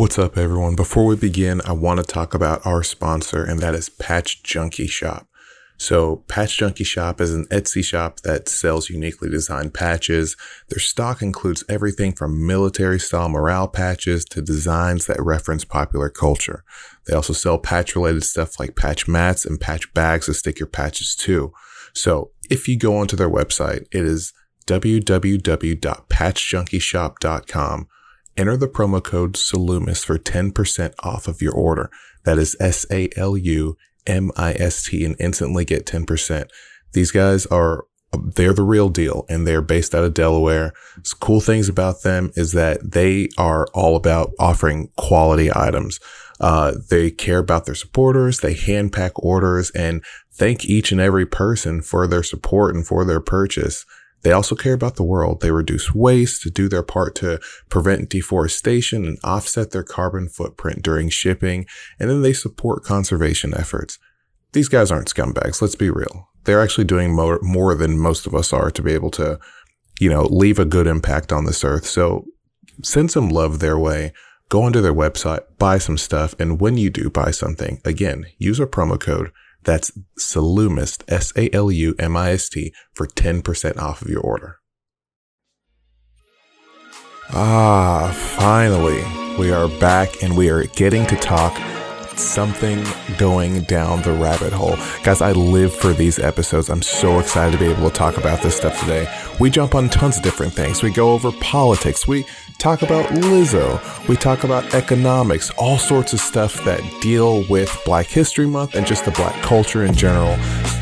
What's up, everyone? Before we begin, I want to talk about our sponsor, and that is Patch Junkie Shop. So, Patch Junkie Shop is an Etsy shop that sells uniquely designed patches. Their stock includes everything from military style morale patches to designs that reference popular culture. They also sell patch related stuff like patch mats and patch bags to stick your patches to. So, if you go onto their website, it is www.patchjunkieshop.com enter the promo code Salumist for 10% off of your order. That is S A L U M I S T and instantly get 10%. These guys are they're the real deal and they're based out of Delaware. Cool things about them is that they are all about offering quality items. Uh, they care about their supporters. They hand pack orders and thank each and every person for their support and for their purchase. They also care about the world. They reduce waste to do their part to prevent deforestation and offset their carbon footprint during shipping, and then they support conservation efforts. These guys aren't scumbags, let's be real. They're actually doing more, more than most of us are to be able to, you know, leave a good impact on this earth. So send some love their way. Go onto their website, buy some stuff, and when you do buy something, again, use our promo code that's Salumist, S A L U M I S T, for 10% off of your order. Ah, finally, we are back and we are getting to talk something going down the rabbit hole. Guys, I live for these episodes. I'm so excited to be able to talk about this stuff today. We jump on tons of different things. We go over politics. We talk about Lizzo. We talk about economics, all sorts of stuff that deal with Black History Month and just the black culture in general.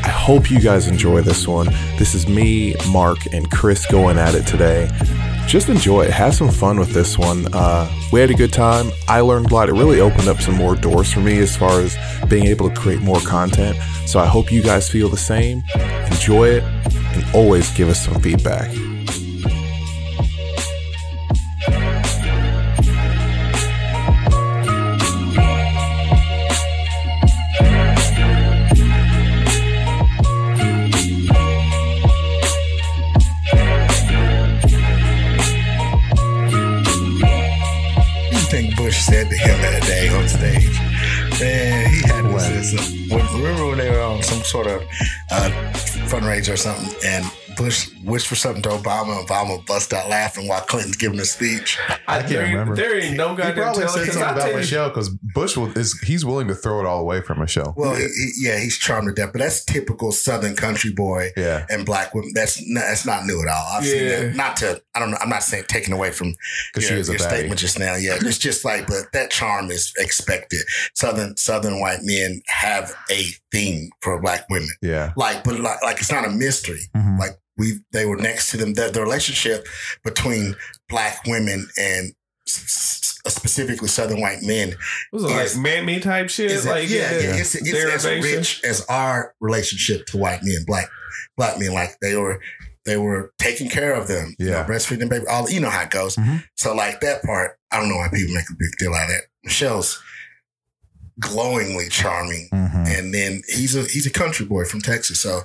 I hope you guys enjoy this one. This is me, Mark, and Chris going at it today. Just enjoy it. Have some fun with this one. Uh, we had a good time. I learned a lot. It really opened up some more doors for me as far as being able to create more content. So I hope you guys feel the same. Enjoy it and always give us some feedback. Said to him that day on stage. Man, he had this. remember when they were on some sort of uh, fundraiser or something, and Bush wished for something to Obama. And Obama bust out laughing while Clinton's giving a speech. I, can't remember. There ain't no goddamn He probably telling said something about Michelle because Bush will, is he's willing to throw it all away for Michelle. Well, he, he- yeah, he's charmed to death, but that's typical Southern country boy Yeah. and black women. That's not, that's not new at all. I've seen Yeah. that. Not to, I don't know. I'm not saying taken away from 'Cause she your, is a your baddie. statement just now. Yeah, it's just like, but that charm is expected. Southern Southern white men have a thing for black women. Yeah. Like, but like, like it's not a mystery. Mhm. Like we, they were next to them. The, the relationship between black women and s- s- specifically Southern white men Was it Yes. like man me type shit? is like yeah, yeah, yeah, it's, it's as rich as our relationship to white men, black black men. Like they were, they were taking care of them, you know, Yeah. breastfeeding baby. All you know how it goes. Mhm. So like that part, I don't know why people make a big deal out of that. Michelle's glowingly charming, Mhm. and then he's a he's a country boy from Texas, so.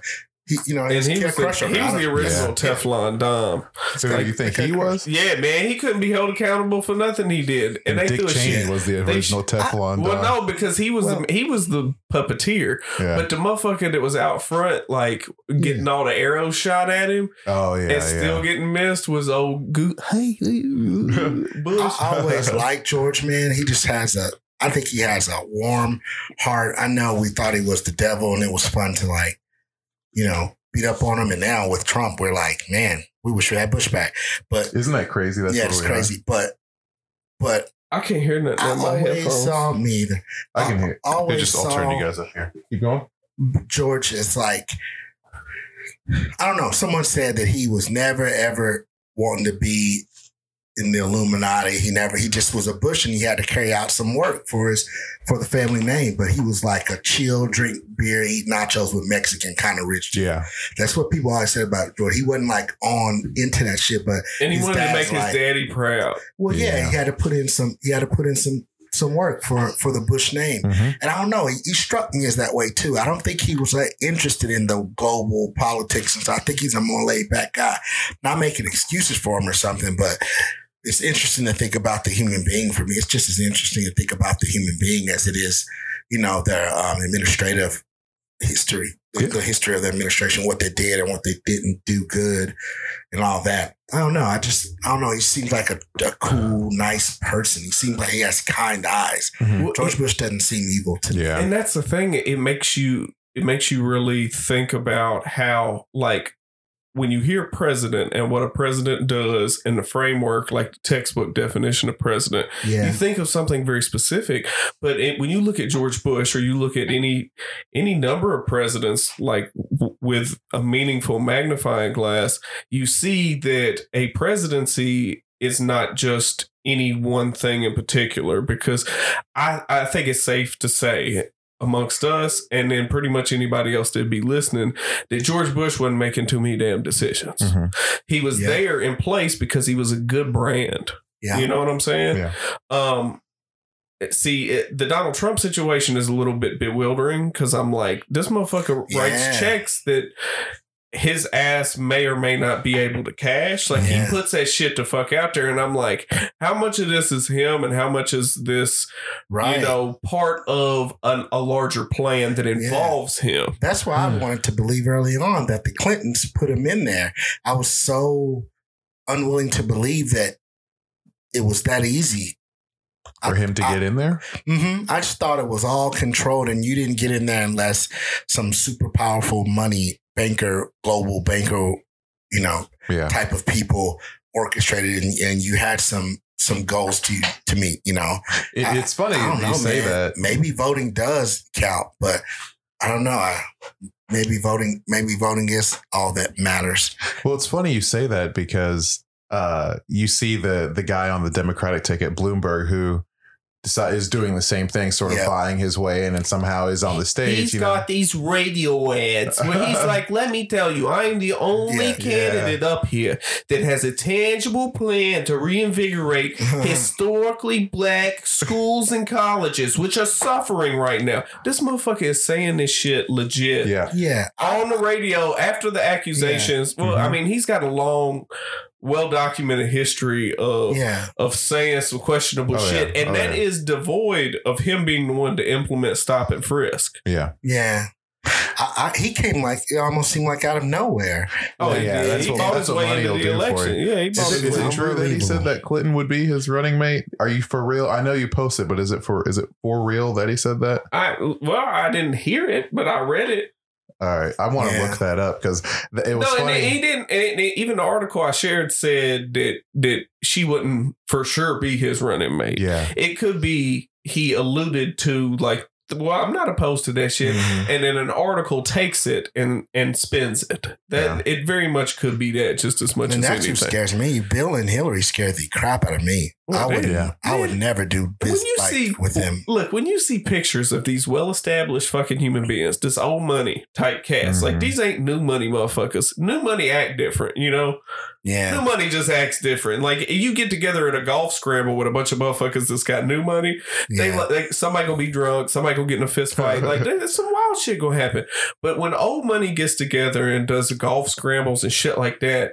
He, you know, And he's he was, the, he was the original Yeah. Teflon Don. So Like, you think he was? Yeah, man, he couldn't be held accountable for nothing he did, and, And they Dick threw a Cheney was the original sh- I- Teflon well, Don. no, because he was Well- the he was the puppeteer, Yeah. but the motherfucker that was out front, like getting hmm. all the arrows shot at him oh yeah. and still getting missed, was old Go- hey Bush. I always liked George, man. He just has a, I think he has a warm heart. I know we thought he was the devil and it was fun to like, you know, beat up on him. And now with Trump, we're like, man, we wish we had Bush back. But Isn't that crazy? That's yeah, it's we are. crazy. But, but I can't hear nothing I in my always headphones. saw me either. I can hear. Always Just I'll turn you guys up here. Keep going. George is like, I don't know. Someone said that he was never ever wanting to be in the Illuminati. He never. He just was a Bush, and he had to carry out some work for his for the family name. But he was like a chill, drink beer, eat nachos with Mexican kind of rich. dude. Yeah. That's what people always said about George. He wasn't like on into that shit, but and he wanted to dad's make his daddy proud. well, yeah, Yeah. he had to put in some. He had to put in some some work for for the Bush name. Mhm. And I don't know, he, he struck me as that way too. I don't think he was like, interested in the global politics. And so I think he's a more laid back guy. Not making excuses for him or something, but it's interesting to think about the human being. For me, it's just as interesting to think about the human being as it is, you know, their um, administrative history, the, Yeah. the history of the administration, what they did and what they didn't do good, and all that. I don't know. I just I don't know. He seems like a, a cool, nice person. He seems like he has kind eyes. Mhm. George Bush doesn't seem evil to me. Yeah. and that's the thing it makes you it makes you really think about how like when you hear president and what a president does in the framework like the textbook definition of president you think of something very specific. But it, when you look at george bush or you look at any any number of presidents like w- with a meaningful magnifying glass you see that a presidency is not just any one thing in particular because i i think it's safe to say amongst us and then pretty much anybody else that'd be listening that george bush wasn't making too many damn decisions Mhm. he was Yeah. there in place because he was a good brand Yeah. you know what I'm saying? Yeah. Um, see, it, the Donald Trump situation is a little bit bewildering because I'm like, this motherfucker Yeah. writes checks that his ass may or may not be able to cash. Like Yeah. he puts that shit to fuck out there, and I'm like, how much of this is him, and how much is this, right. you know, part of an, a larger plan that involves him? That's why Hmm. I wanted to believe early on that the Clintons put him in there. I was so unwilling to believe that it was that easy. For him to I- get in there? hmm I just thought it was all controlled, and you didn't get in there unless some super powerful money banker, global banker, you know, Yeah. type of people orchestrated, and, and you had some some goals to to meet. You know, It, I- it's funny I don't you know, say man. that. Maybe voting does count, but I don't know. I, maybe voting, maybe voting is all that matters. Well, it's funny you say that because uh, you see the the guy on the Democratic ticket, Bloomberg, who decide, is doing the same thing, sort of Yeah. buying his way in, and somehow is on the stage. He's you know, got these radio ads where he's like, let me tell you, I'm the only Yeah, candidate up here that has a tangible plan to reinvigorate historically black schools and colleges, which are suffering right now. This motherfucker is saying this shit legit. yeah, yeah, On the radio after the accusations. Well, I Mhm. mean, he's got a long, well documented history of yeah, of saying some questionable Oh, shit, yeah. and Oh, that yeah. is devoid of him being the one to implement stop and frisk. yeah. yeah. I, I, he came like it almost seemed like out of nowhere. Oh Yeah, yeah, that's he what- bought that's his what way money into will the do for election. you. Yeah, he bought Is it, is it true that he said that Clinton would be his running mate? Are you for real? I know you posted, but is it for is it for real that he said that? I well, I didn't hear it, but I read it. All right, I want to Yeah. look that up because it was no, and he didn't. And even the article I shared said that that she wouldn't for sure be his running mate. yeah, It could be he alluded to like, well, I'm not opposed to that shit. Mhm. And then an article takes it and and spins it. That it very much could be that just as much and as that's who anything. scares me. Bill and Hillary scared the crap out of me. Well, I would, yeah. I would never do when business you like, see with him. look when you see pictures of these well-established fucking human beings this old money type cast like Mhm. these ain't new money motherfuckers new money act different you know Yeah, new money just acts different like you get together at a golf scramble with a bunch of motherfuckers that's got new money they, yeah, they somebody gonna be drunk somebody gonna get in a fist fight like there's some wild shit gonna happen but when old money gets together and does golf scrambles and shit like that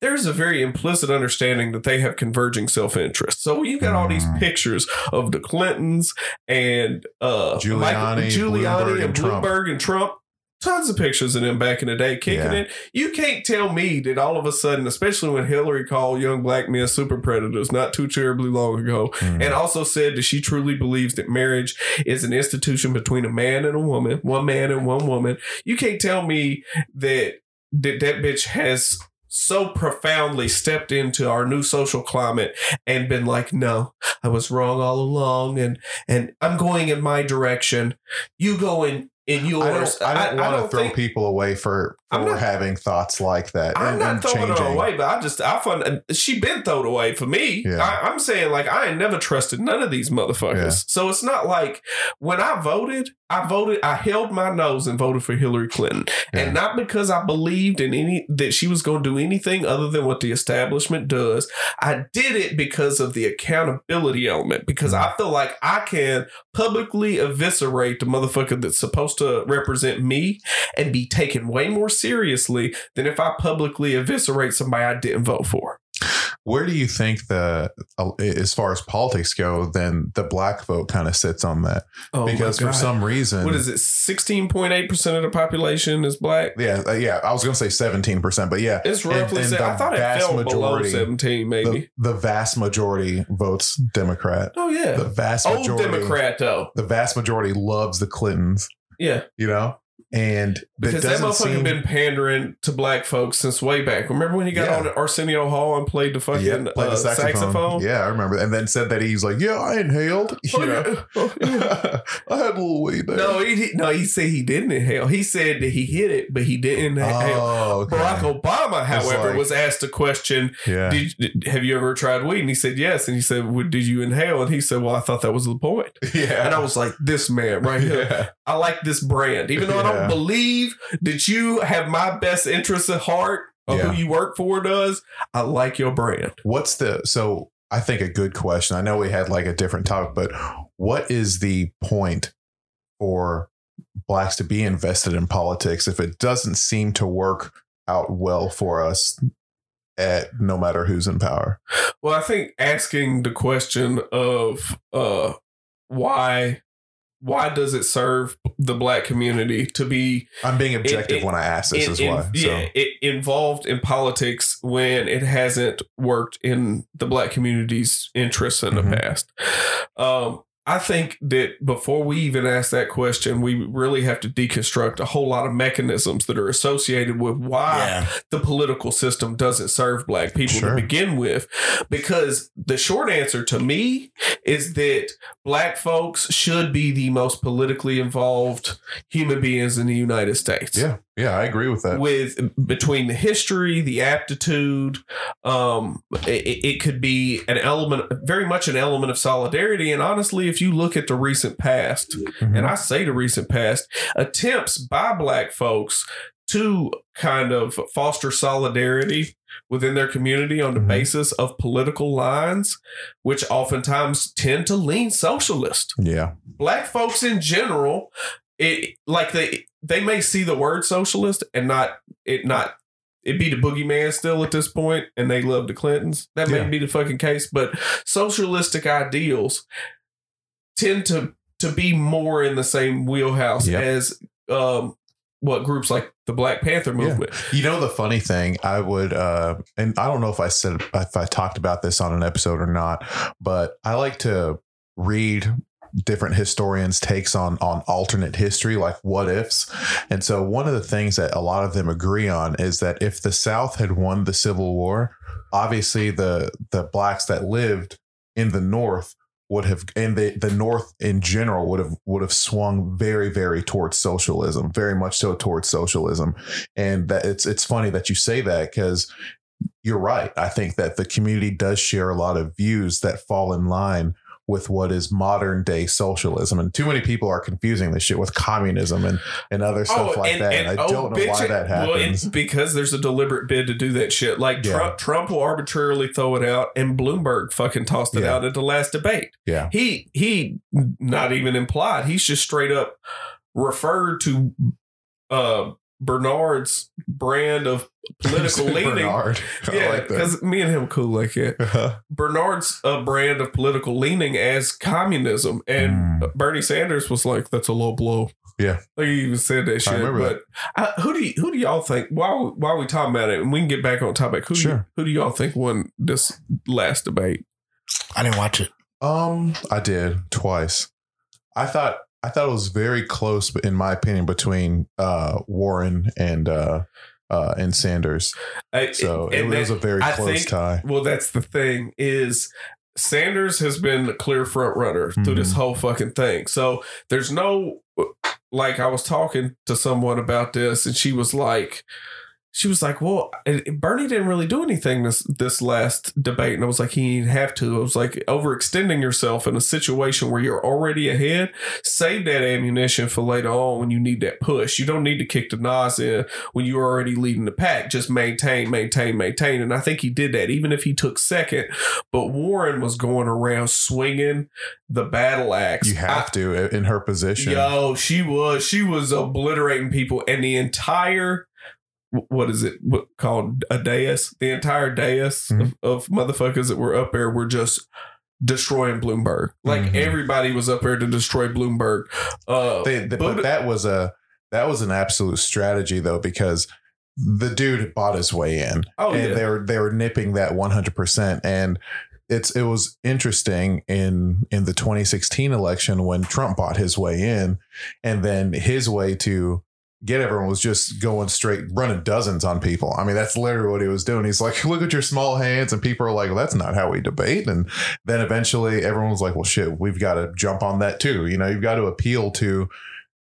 there's a very implicit understanding that they have converging self-interest so when you got all these Mhm. pictures of the clintons and uh Giuliani, Michael- Bloomberg, Giuliani and and Trump. bloomberg and trump Tons of pictures of them back in the day kicking Yeah. it. You can't tell me that all of a sudden, especially when Hillary called young black men super predators not too terribly long ago, Mhm. and also said that she truly believes that marriage is an institution between a man and a woman, one man and one woman. You can't tell me that that, that bitch has so profoundly stepped into our new social climate and been like, no, I was wrong all along, and and I'm going in my direction. You go in in I don't, don't want to throw think- people away for, for not- having thoughts like that. I'm and, not and throwing her away, but I just I find she been thrown away for me. Yeah. I, I'm saying like I ain't never trusted none of these motherfuckers. Yeah. So it's not like when I voted, I voted, I held my nose and voted for Hillary Clinton, Yeah. and not because I believed in any that she was going to do anything other than what the establishment does. I did it because of the accountability element. Because Mm. I feel like I can publicly eviscerate the motherfucker that's supposed to represent me and be taken way more seriously than if I publicly eviscerate somebody I didn't vote for. Where do you think the uh, as far as politics go, then the black vote kind of sits on that Oh because for some reason, what is it? Sixteen point eight percent of the population is black. Yeah, uh, yeah. I was gonna say seventeen percent, but yeah, It's And- roughly. and the I thought it vast fell below majority- seventeen, maybe. the, the vast majority votes Democrat. oh yeah, The vast old majority, Democrat though. the vast majority loves the Clintons. Yeah, You know, and because that motherfucker seem- been pandering to black folks since way back. Remember when he got Yeah. on Arsenio Hall and played the fucking played uh, the saxophone. saxophone? Yeah, I remember. And then said that he's like, "Yeah, I inhaled." You Oh, know, yeah. Oh, yeah. I had a little weed there. No, he no. He said he didn't inhale. He said that he hit it, but he didn't inhale. oh, okay. Barack Obama, however, like- was asked a question: yeah, did, Have you ever tried weed? And he said yes. And he said, well, "Did you inhale?" And he said, "Well, I thought that was the point." yeah. And I was like, "This man right here. I like this brand, even though I Yeah. Don't believe that you have my best interests at heart or Yeah. who you work for does. I like your brand." What's the so? I think a good question. I know we had like a different topic, but what is the point for blacks to be invested in politics if it doesn't seem to work out well for us at no matter who's in power? Well, I think asking the question of uh, why why does it serve the black community to be I'm being objective it- when I ask this in- is why. yeah, so it involved in politics when it hasn't worked in the black community's interests in Mhm. the past. Um, I think that before we even ask that question, we really have to deconstruct a whole lot of mechanisms that are associated with why Yeah. the political system doesn't serve black people Sure. to begin with. Because the short answer to me is that black folks should be the most politically involved human beings in the United States. yeah, yeah, I agree with that. With between the history, the aptitude, um, it, it could be an element, very much an element of solidarity. And honestly, if you look at the recent past, Mhm. and I say the recent past, attempts by black folks to kind of foster solidarity within their community on the Mhm. basis of political lines, which oftentimes tend to lean socialist. yeah, Black folks in general, it like they they may see the word socialist and not it not it be the boogeyman still at this point, and they love the Clintons. That may Yeah. be the fucking case, but socialistic ideals tend to to be more in the same wheelhouse Yep. as um what groups like the Black Panther Yeah. movement. You know the funny thing, I would, uh, and I don't know if I said if I talked about this on an episode or not, but I like to read different historians' takes on on alternate history, like what ifs. And so one of the things that a lot of them agree on is that if the South had won the Civil War, obviously the the blacks that lived in the North would have and the, the north in general would have would have swung very very towards socialism very much so towards socialism. And that it's it's funny that you say that because you're right. I think that the community does share a lot of views that fall in line with what is modern day socialism and too many people are confusing this shit with communism and and other stuff like that and, i oh, don't know bitch, why that happens it's because there's a deliberate bid to do that shit. Like Yeah. Trump, Trump will arbitrarily throw it out, and Bloomberg fucking tossed it Yeah. out at the last debate. yeah He he, not even implied. He's just straight up referred to uh, Bernard's brand of political leaning. Bernard. I Yeah, like because me and him cool like that. Bernard's uh, brand of political leaning as communism, and Mm. Bernie Sanders was like, "That's a low blow." Yeah. like he even said that shit. remember but uh, who do you, who do y'all think? While while we talking about it, and we can get back on topic. Who do you- Sure. who do y'all think won this last debate? I didn't watch it. Um, I did twice. I thought I thought it was very close, in my opinion, between uh Warren and uh uh and Sanders. I- So it, was that- a very I close think- tie. Well, that's the thing is Sanders has been the clear front runner through this Mhm. whole fucking thing. So there's no like I was talking to someone about this and she was like she was like, "Well, Bernie didn't really do anything this this last debate," and I was like, "He didn't have to." I was like, "Overextending yourself in a situation where you're already ahead, save that ammunition for later on when you need that push. You don't need to kick the Nas in when you're already leading the pack. Just maintain, maintain, maintain." And I think he did that, even if he took second. But Warren was going around swinging the battle axe. You have to in her position. Yo, she was she was obliterating people, and the entire what is it what, called a dais? The entire dais Mhm. of, of motherfuckers that were up there were just destroying Bloomberg. Like Mhm. everybody was up there to destroy Bloomberg. Uh, They, they- Buddha- but that was a that was an absolute strategy though because the dude bought his way in oh and yeah, they were they were nipping that 100% and it's it was interesting in in the 2016 election when Trump bought his way in and then his way to get everyone was just going straight running dozens on people. I mean that's literally what he was doing. He's like look at your small hands and people are like well, that's not how we debate and then eventually everyone was like well shit we've got to jump on that too. You know you've got to appeal to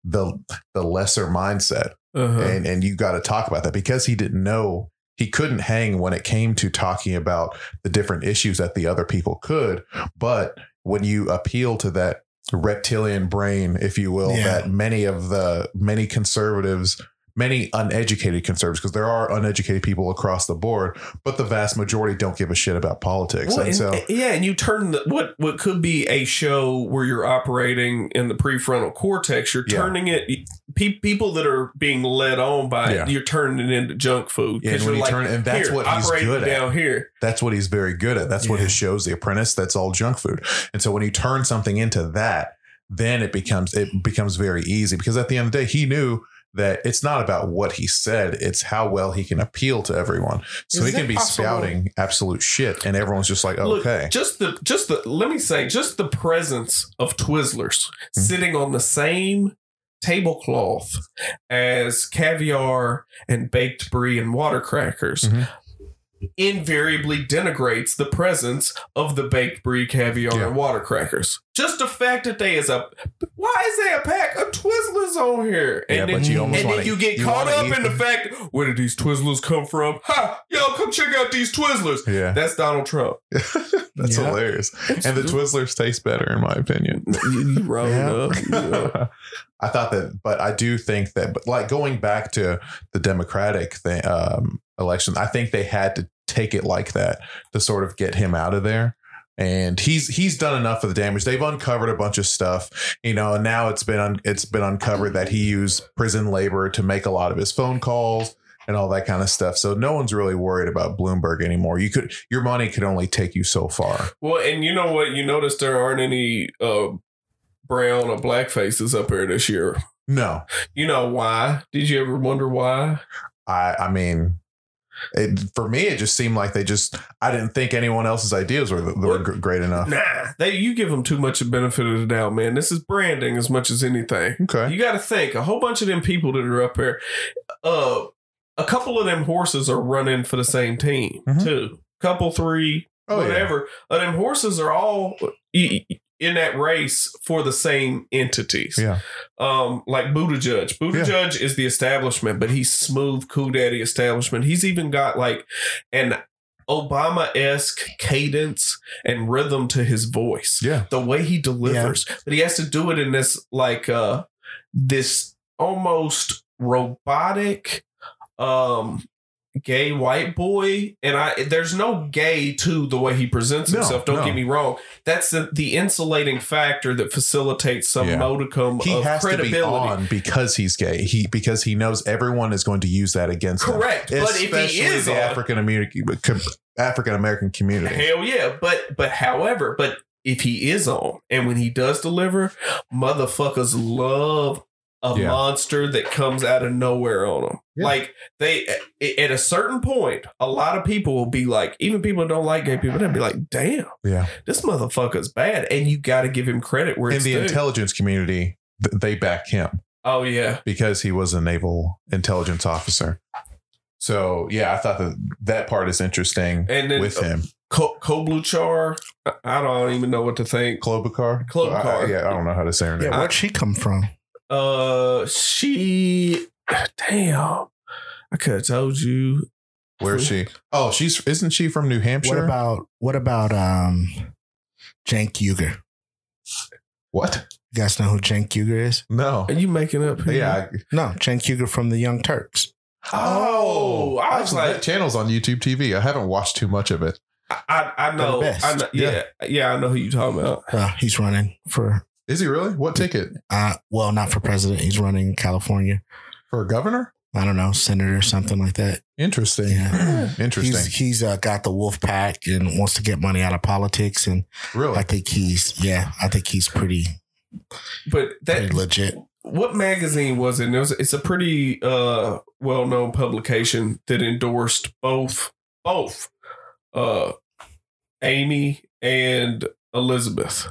the the lesser mindset uh-huh. and and you got to talk about that because he didn't know he couldn't hang when it came to talking about the different issues that the other people could but when you appeal to that reptilian brain if you will Yeah. that many of the many conservatives many uneducated conservatives because there are uneducated people across the board but the vast majority don't give a shit about politics Well, and, and- so eh, yeah, and you turn the, what what could be a show where you're operating in the prefrontal cortex. You're Yeah. turning it. Pe- people that are being led on by Yeah. it, you're turning it into junk food. Yeah, and when you turn it- and that's "Here, what he's good at." down here. That's what he's very good at. That's what his shows, The Apprentice, that's all junk food. And so when you turn something into that, then it becomes it becomes very easy because at the end of the day, he knew that it's not about what he said, it's how well he can appeal to everyone. So Is he can be possible- spouting absolute shit and everyone's just like, Look, okay. just the just the let me say just the presence of Twizzlers Mhm. sitting on the same tablecloth as caviar and baked brie and water crackers Mhm. Invariably denigrates the presence of the baked brie caviar Yeah. and water crackers. Just the fact that they is a why is there a pack of Twizzlers on here? Yeah, And but you almost and then wanna- you get you caught up eat in the fact where did these Twizzlers come from? Ha! Y'all come check out these Twizzlers. Yeah. That's Donald Trump. That's Yeah. hilarious. And the Twizzlers taste better in my opinion. you, you wrong Yeah. enough. you know. I thought that, but I do think that, but like going back to the Democratic thing, um, election, I think they had to take it like that to sort of get him out of there. And he's he's done enough of the damage. They've uncovered a bunch of stuff, you know. And now it's been un, it's been uncovered that he used prison labor to make a lot of his phone calls and all that kind of stuff. So no one's really worried about Bloomberg anymore. You could your money could only take you so far. Well, and you know what? You notice there aren't any uh, brown or black faces up here this year. No, You know why? Did you ever wonder why? I I mean, it, for me, it just seemed like they just I didn't think anyone else's ideas were were great enough. Nah, they you give them too much benefit of the doubt, man. This is branding as much as anything. Okay, You got to think a whole bunch of them people that are up there. Uh, a couple of them horses are running for the same team Mhm. too. Couple three, oh yeah, whatever. Uh, them horses are all in that race for the same entities. yeah, Um, like Buttigieg. Buddha Yeah. Judge is the establishment, but he's smooth, cool daddy establishment. He's even got like an Obama esque cadence and rhythm to his voice. yeah, The way he delivers, but he has to do it in this like uh this almost robotic um gay white boy and i there's no gay to the way he presents No, himself don't no. get me wrong that's the, the insulating factor that facilitates some Yeah. modicum He of has to be credibility on because he's gay. He because he knows everyone is going to use that against him. correct but if he is the African American African American community. hell yeah but but however but if he is on and when he does deliver motherfuckers love a Yeah. monster that comes out of nowhere on them Yeah. like they at a certain point a lot of people will be like even people who don't like gay people they'll be like damn Yeah, this motherfucker's bad and you got to give him credit where it's in it's the due. intelligence community, they back him oh yeah because he was a naval intelligence officer. So yeah, I thought that that part is interesting and then with uh, him. Ko- Kobluchar I- I don't even know what to think Klobuchar. Klobuchar. I- I- yeah, I don't know how to say her name. Yeah, where'd she come from? Uh she damn I could have told you Where's she? Oh, she's isn't she from New Hampshire? What about what about um Cenk Uygur? what? You guys know who Cenk Uygur is? No. Are you making up? here? Yeah. I- No, Cenk Uygur from the Young Turks. Oh, I was like- channel's on YouTube TV. I haven't watched too much of it. I, I, I know. best. I know yeah, yeah, I know who you're talking about. Uh, he's running for Is he really? What ticket uh well, not for president. He's running California. for governor? I don't know, senator or something like that. Interesting. Yeah. Interesting. He's he's uh, got the wolf pack and wants to get money out of politics, and really? I think he's yeah, I think he's pretty But pretty that legit. what magazine was it? it was, it's a pretty uh, well known publication that endorsed both both uh, Amy and Elizabeth.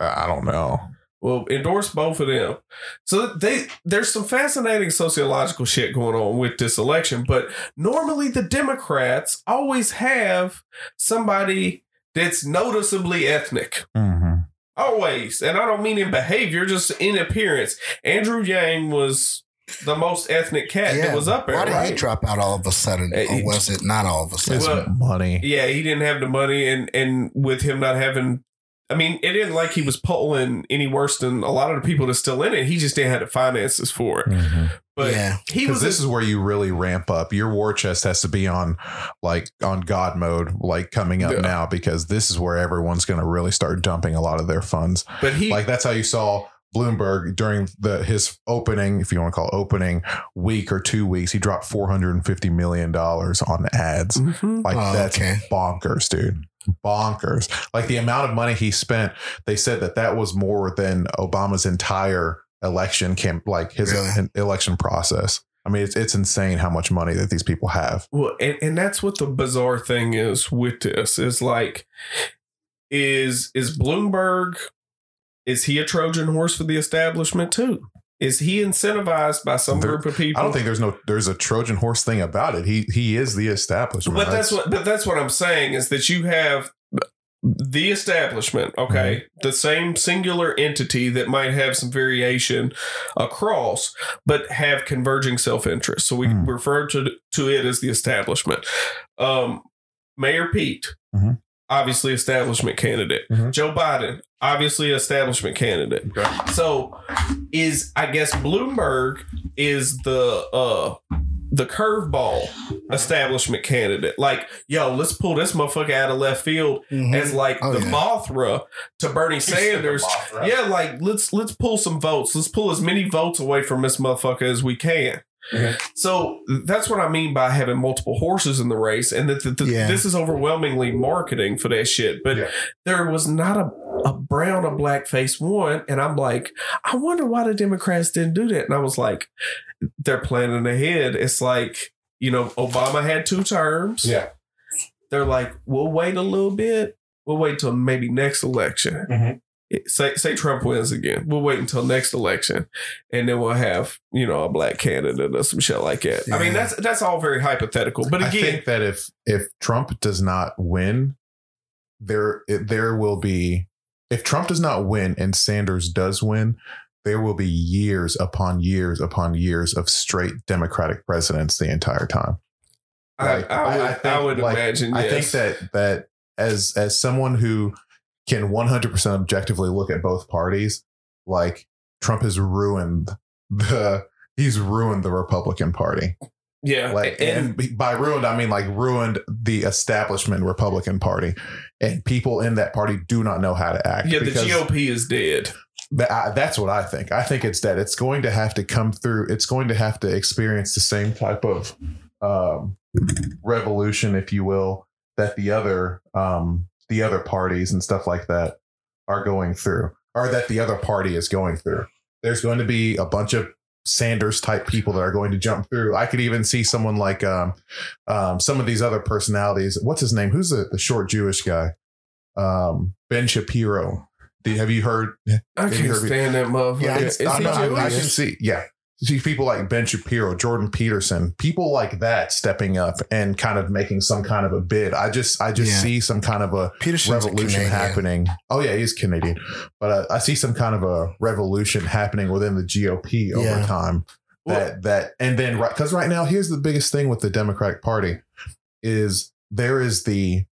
I don't know. Well, endorse both of them. So they there's some fascinating sociological shit going on with this election, but normally the Democrats always have somebody that's noticeably ethnic. Mm-hmm. Always. And I don't mean in behavior, just in appearance. Andrew Yang was the most ethnic cat that was up there. Why did right? he drop out all of a sudden? Uh, or was it not all of a sudden? Well, money. Yeah, he didn't have the money, and and with him not having, I mean, it didn't like he was polling any worse than a lot of the people that's still in it. He just didn't have the finances for it. Mm-hmm. But yeah, he was this is where you really ramp up. Your war chest has to be on like on God mode, like coming up Yeah. now, because this is where everyone's going to really start dumping a lot of their funds. but he Like that's how you saw Bloomberg during the his opening, if you want to call it opening week or two weeks, he dropped four hundred and fifty million dollars on ads. Mhm. Like Oh, that's okay. bonkers, dude. Bonkers. Like the amount of money he spent, they said that that was more than Obama's entire election camp, like his Really? election process. I mean, it's it's insane how much money that these people have. Well, and, and that's what the bizarre thing is with this is like, is is Bloomberg, is he a Trojan horse for the establishment too? Is he incentivized by some There- group of people? I don't think there's no there's a Trojan horse thing about it. He he is the establishment. But that's what but that's what I'm saying is that you have the establishment, okay, the same singular entity that might have some variation across, but have converging self-interest. So we Mhm. refer to to it as the establishment. Um, Mayor Pete, Mhm. Obviously establishment candidate. Mhm. Joe Biden, obviously establishment candidate. Okay. So is I guess Bloomberg is the uh the curveball establishment candidate. Like, yo, let's pull this motherfucker out of left field Mhm. as like Oh, the yeah. Mothra to Bernie Sanders. Yeah, like let's let's pull some votes. Let's pull as many votes away from this motherfucker as we can. Mhm. So that's what I mean by having multiple horses in the race, and that, that- that Yeah. this is overwhelmingly marketing for that shit. But Yeah. there was not a a brown or black face one, and I'm like, I wonder why the Democrats didn't do that. And I was like, they're planning ahead. It's like you know, Obama had two terms. Yeah. They're like, we'll wait a little bit. We'll wait till maybe next election. Mhm. Say say Trump wins again. We'll wait until next election, and then we'll have you know a black candidate or some shit like that. I mean, that's that's all very hypothetical. But I think that if if Trump does not win, there there will be if Trump does not win and Sanders does win, there will be years upon years upon years of straight Democratic presidents the entire time. I, Like, I would, I, think, would like, imagine. I yes. think that that as as someone who can 100% objectively look at both parties, like Trump has ruined the he's ruined the Republican Party. yeah, Like and, and by ruined I mean like ruined the establishment Republican Party. And people in that party do not know how to act. yeah, the GOP is dead. that- I- that's what I think. I think it's that it's going to have to come through. It's going to have to experience the same type of um, revolution, if you will, that the other um, the other parties and stuff like that are going through, or that the other party is going through. There's going to be a bunch of Sanders type people that are going to jump through. I could even see someone like um, um, some of these other personalities. What's his name? Who's the, the short Jewish guy? Um, ben Shapiro. Do- Have you heard I can't heard me? stand that motherfucker. Yeah, is I, he know, I, I can see, yeah. See people like Ben Shapiro, Jordan Peterson, people like that stepping up and kind of making some kind of a bid. I just, I just Yeah. see some kind of a Peterson's revolution Canadian. happening. Oh yeah, he's Canadian, but uh, I see some kind of a revolution happening within the GOP over Yeah. time. Well- That that and then right because right now here's the biggest thing with the Democratic Party is there is the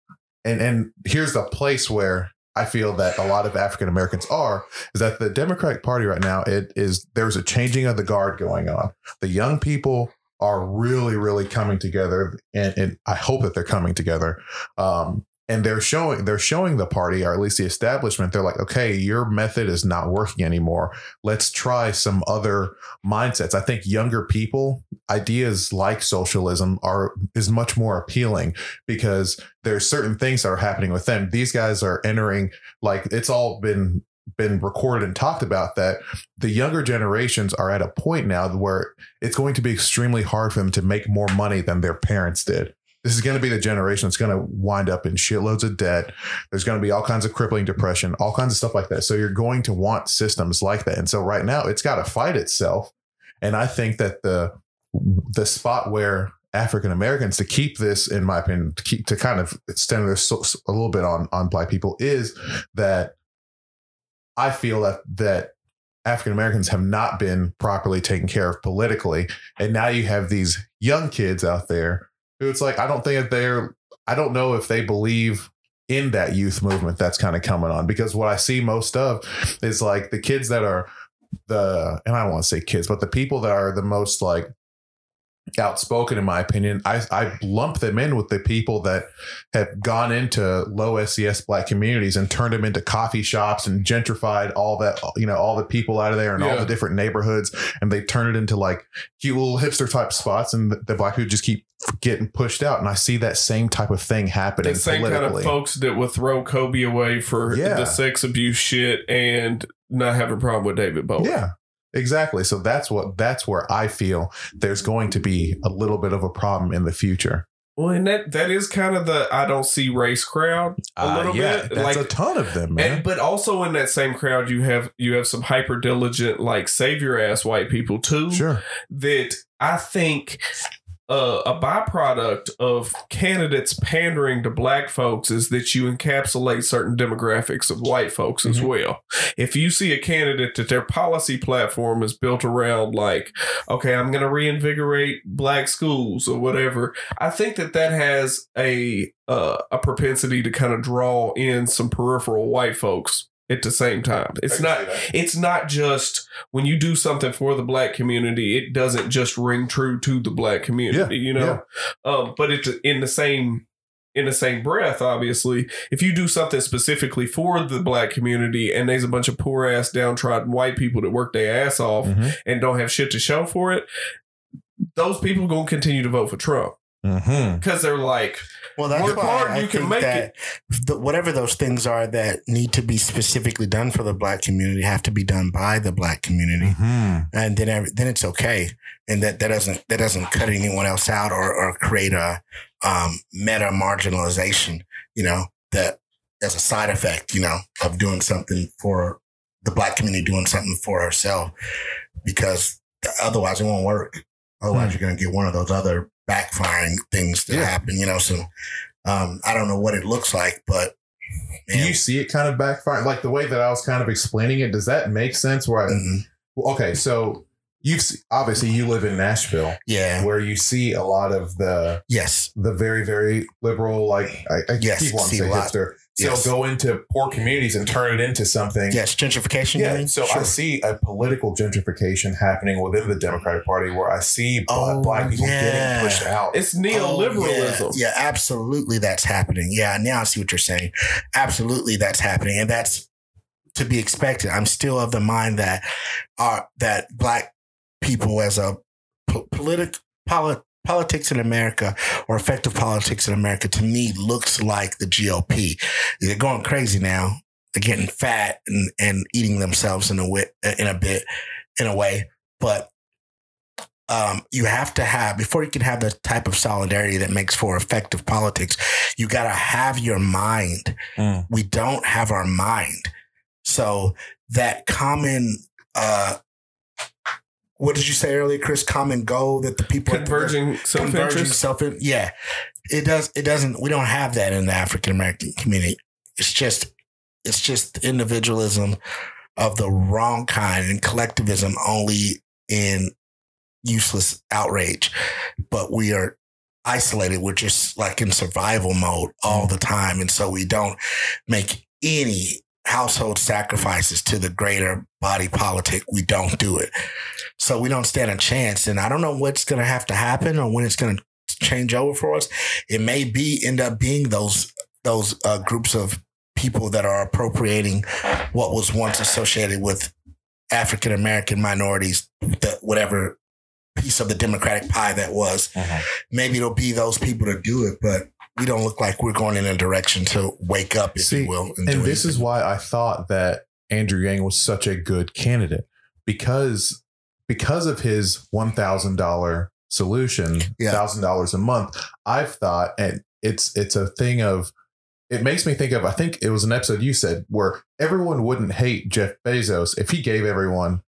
and and here's the place where I feel that a lot of African Americans are is that the Democratic Party right now it is there's a changing of the guard going on. The young people are really really coming together, and, and I hope that they're coming together. Um, and they're showing they're showing the party or at least the establishment. They're like okay your method is not working anymore. Let's try some other mindsets. I think younger people ideas like socialism are is much more appealing because there's certain things that are happening with them. These guys are entering like it's all been been recorded and talked about that the younger generations are at a point now where it's going to be extremely hard for them to make more money than their parents did this is going to be the generation that's going to wind up in shitloads of debt. There's going to be all kinds of crippling depression, all kinds of stuff like that. So you're going to want systems like that. And so right now it's got to fight itself. And I think that the the spot where African Americans to keep this, in my opinion, to keep to kind of extend this a little bit on on black people is that I feel that that African Americans have not been properly taken care of politically, and now you have these young kids out there it's like I don't think they're I don't know if they believe in that youth movement that's kind of coming on because what I see most of is like the kids that are the and I don't want to say kids, but the people that are the most like outspoken in my opinion. I, I lump them in with the people that have gone into low SES black communities and turned them into coffee shops and gentrified all that you know all the people out of there and yeah. all the different neighborhoods. And they turn it into like cute little hipster type spots and the, the black people just keep getting pushed out. And I see that same type of thing happening the same kind of folks that will throw Kobe away for yeah. the sex abuse shit and not have a problem with David Bowie. Yeah Exactly. So that's what that's where I feel there's going to be a little bit of a problem in the future. Well, and that that is kind of the I don't see race crowd a uh, little yeah, bit. That's like a ton of them, man. And, but also in that same crowd, you have you have some hyper diligent, like savior ass white people too. Sure. That I think uh, a byproduct of candidates pandering to black folks is that you encapsulate certain demographics of white folks mm-hmm. as well. If you see a candidate that their policy platform is built around like, okay, I'm going to reinvigorate black schools or whatever, I think that that has a uh, a propensity to kind of draw in some peripheral white folks at the same time. It's not it's not just when you do something for the black community, it doesn't just ring true to the black community, yeah, you know. Yeah. Um, but it's in the same in the same breath, obviously, if you do something specifically for the black community and there's a bunch of poor ass downtrodden white people that work their ass off mm-hmm. and don't have shit to show for it, those people are gonna continue to vote for Trump. Because mm-hmm. they're like, well, that's work hard, I you can make it. The, whatever those things are that need to be specifically done for the black community have to be done by the black community, mm-hmm. and then every, then it's okay, and that that doesn't that doesn't cut anyone else out or or create a um, meta marginalization. You know that as a side effect, you know, of doing something for the black community, doing something for herself, because otherwise it won't work. Otherwise, mm. you're going to get one of those other backfiring things that yeah. happen, you know. So um, I don't know what it looks like, but man. do you see it kind of backfire? Like the way that I was kind of explaining it, does that make sense? Where I, mm-hmm. okay, so you've obviously you live in Nashville, yeah, where you see a lot of the yes, the very very liberal, like I, I yes, keep wanting to say hipster yes. they'll go into poor communities and turn it into something. Yes, gentrification. Yeah. So sure. I see a political gentrification happening within the Democratic Party where I see oh, black people yeah. getting pushed out. It's neoliberalism. Oh, yeah. yeah, absolutely that's happening. Yeah, now I see what you're saying. Absolutely that's happening. And that's to be expected. I'm still of the mind that are uh, that black people as a po- politic polit- politics in America or effective politics in America to me looks like the GOP. They're going crazy now. They're getting fat and, and eating themselves in a way, in a bit, in a way. But um, you have to have before you can have the type of solidarity that makes for effective politics. You got to have your mind. Mm. We don't have our mind, so that common uh, what did you say earlier, Chris? Common goal that the people converging self interest. Self yeah, it does. It doesn't. We don't have that in the African American community. It's just it's just individualism of the wrong kind and collectivism only in useless outrage. But we are isolated. We're just like in survival mode all the time, and so we don't make any household sacrifices to the greater body politic. We don't do it. So we don't stand a chance. And I don't know what's going to have to happen or when it's going to change over for us. It may be end up being those those uh, groups of people that are appropriating what was once associated with African American minorities, the, whatever piece of the Democratic pie that was. Mhm. Maybe it'll be those people to do it, but we don't look like we're going in a direction to wake up, if See, you will. and this is why I thought that Andrew Yang was such a good candidate because because of his one thousand dollar solution, Yeah. thousand dollars a month. I've thought, and it's it's a thing of. It makes me think of. I think it was an episode you said where everyone wouldn't hate Jeff Bezos if he gave everyone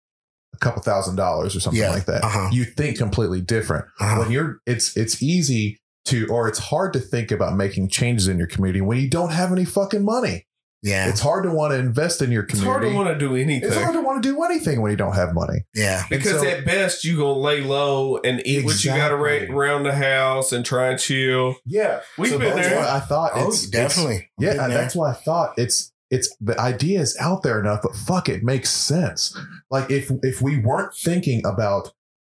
a couple thousand dollars or something Yeah, like that. uh-huh. You think completely different Uh-huh. when you're it's it's easy to or it's hard to think about making changes in your community when you don't have any fucking money. yeah, It's hard to want to invest in your community. It's hard to want to do anything. It's hard to want to do anything when you don't have money. yeah, Because so- at best you gonna lay low and eat what you got to around the house and try and chill. Yeah, We've so been that's there. why I thought oh, it's it's- definitely. yeah, Been uh, that's why I thought it's it's the idea is out there enough, but fuck, it makes sense. Like if if we weren't thinking about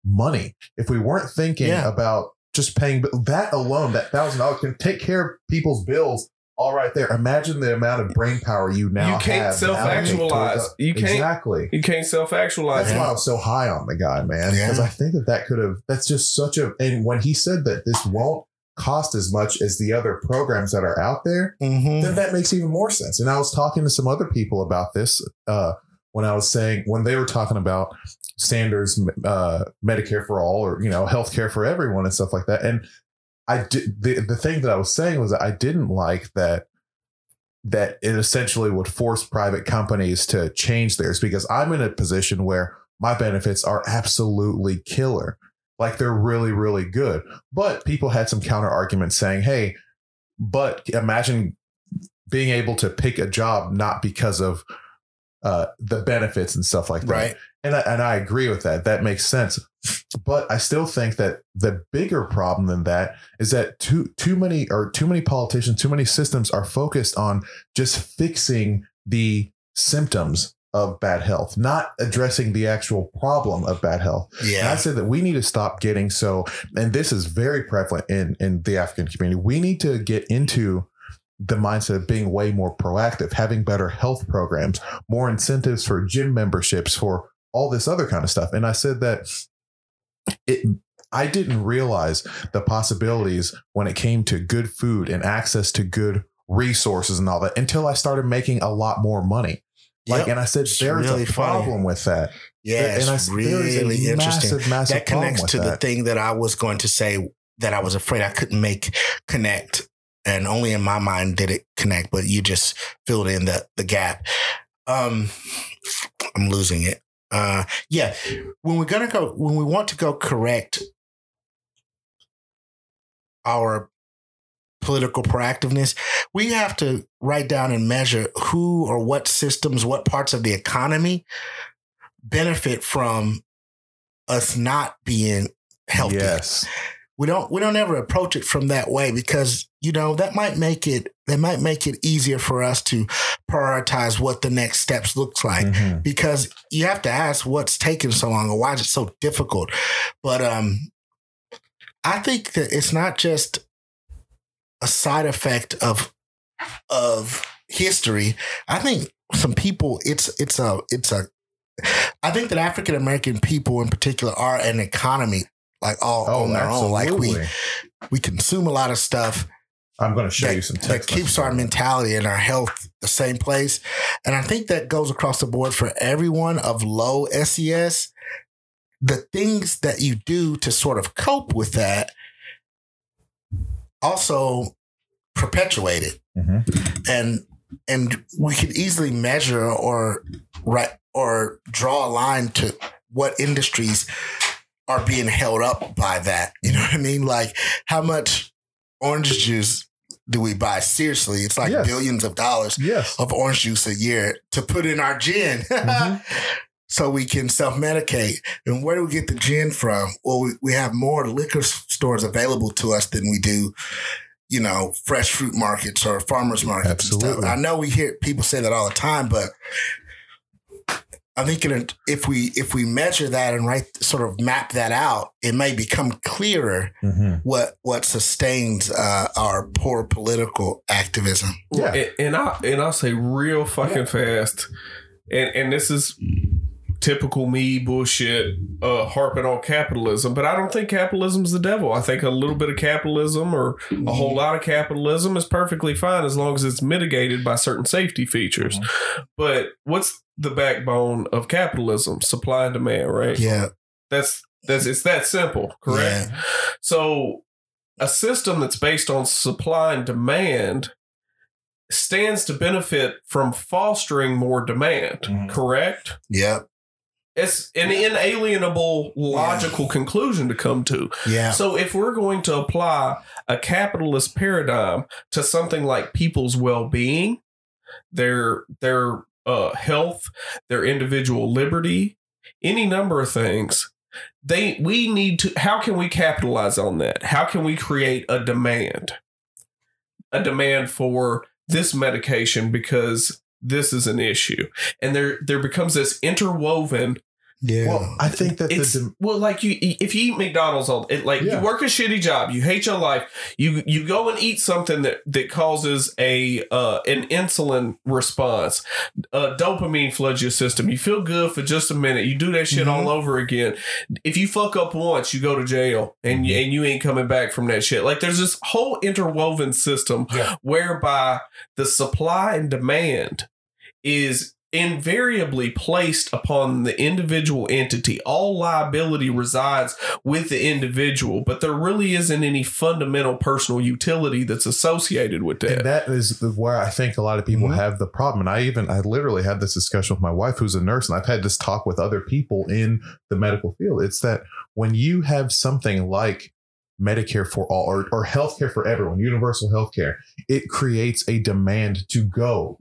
money, if we weren't thinking Yeah. about just paying that alone, that thousand dollars can take care of people's bills. All right, there. Imagine the amount of brain power you now You can't have self-actualize. towards- You can't- exactly. You can't self actualize. That's why I was so high on the guy, man. Yeah. Because I think that that could have. That's just such a. And when he said that this won't cost as much as the other programs that are out there, Mhm. then that makes even more sense. And I was talking to some other people about this uh, when I was saying when they were talking about Sanders uh, Medicare for all or you know healthcare for everyone and stuff like that. And I did the the thing that I was saying was that I didn't like that that it essentially would force private companies to change theirs because I'm in a position where my benefits are absolutely killer. Like they're really, really good. But people had some counter arguments saying, hey, but imagine being able to pick a job not because of uh, the benefits and stuff like that. Right. And I, and I agree with that. That makes sense. But I still think that the bigger problem than that is that too too many or too many politicians, too many systems are focused on just fixing the symptoms of bad health, not addressing the actual problem of bad health. And I said that we need to stop getting so, and this is very prevalent in in the African community. We need to get into the mindset of being way more proactive, having better health programs, more incentives for gym memberships, for all this other kind of stuff. And I said that it. I didn't realize the possibilities when it came to good food and access to good resources and all that until I started making a lot more money. Like, Yep. and I said, It's there is really a funny. problem with that. Yeah, and I it's said, there is a really interesting. massive, massive that connects to with the thing that I was going to say that I was afraid I couldn't make connect, and only in my mind did it connect. But you just filled in the the gap. Um, I'm losing it. Uh, yeah, when we're gonna go, when we want to go correct our political proactiveness, we have to write down and measure who or what systems, what parts of the economy benefit from us not being healthy. Yes. We don't we don't ever approach it from that way because you know that might make it that might make it easier for us to prioritize what the next steps looks like Mhm. because you have to ask what's taking so long or why is it so difficult. But um I think that it's not just a side effect of of history. I think some people it's it's a it's a I think that African American people in particular are an economy like all Oh, on their own. Like we we consume a lot of stuff I'm going to show that, you some text. that keeps our mentality and our health the same place. And I think that goes across the board for everyone of low SES. The things that you do to sort of cope with that also perpetuate it. Mhm. And and we could easily measure or right or draw a line to what industries are being held up by that. You know what I mean? Like how much orange juice do we buy? Seriously, it's like Yes. billions of dollars Yes. of orange juice a year to put in our gin. Mhm. So we can self medicate. And where do we get the gin from? Well, we, we have more liquor stores available to us than we do, you know, fresh fruit markets or farmers markets. and stuff. Absolutely. I know we hear people say that all the time, but I think it, if we if we measure that and right sort of map that out, it may become clearer Mhm. what what sustains uh, our poor political activism. Yeah. And, and I and I'll say real fucking fast, and and this is typical me bullshit, uh, harping on capitalism. But I don't think capitalism's the devil. I think a little bit of capitalism or a whole lot of capitalism is perfectly fine as long as it's mitigated by certain safety features. But what's the backbone of capitalism? Supply and demand, right? Yeah, That's that's it's that simple, correct? Yeah. So a system that's based on supply and demand stands to benefit from fostering more demand, Mhm. correct? Yep. It's an inalienable logical conclusion to come to. Yeah. So if we're going to apply a capitalist paradigm to something like people's well-being, their their uh, health, their individual liberty, any number of things, they we need to how can we capitalize on that? How can we create a demand? A demand for this medication because this is an issue. And there there becomes this interwoven Yeah. Well, I think that the it's dem- well, like you, if you eat McDonald's all, it, like Yeah. you work a shitty job, you hate your life, you you go and eat something that that causes a uh, an insulin response, uh, dopamine floods your system. You feel good for just a minute. You do that shit Mhm. all over again. If you fuck up once, you go to jail, and you, and you ain't coming back from that shit. Like there's this whole interwoven system Yeah. whereby the supply and demand is invariably placed upon the individual entity. All liability resides with the individual, but there really isn't any fundamental personal utility that's associated with And that. that is where I think a lot of people Mhm. have the problem. And I even, I literally had this discussion with my wife, who's a nurse, and I've had this talk with other people in the medical field. It's that when you have something like Medicare for all or, or healthcare for everyone, universal healthcare, it creates a demand to go.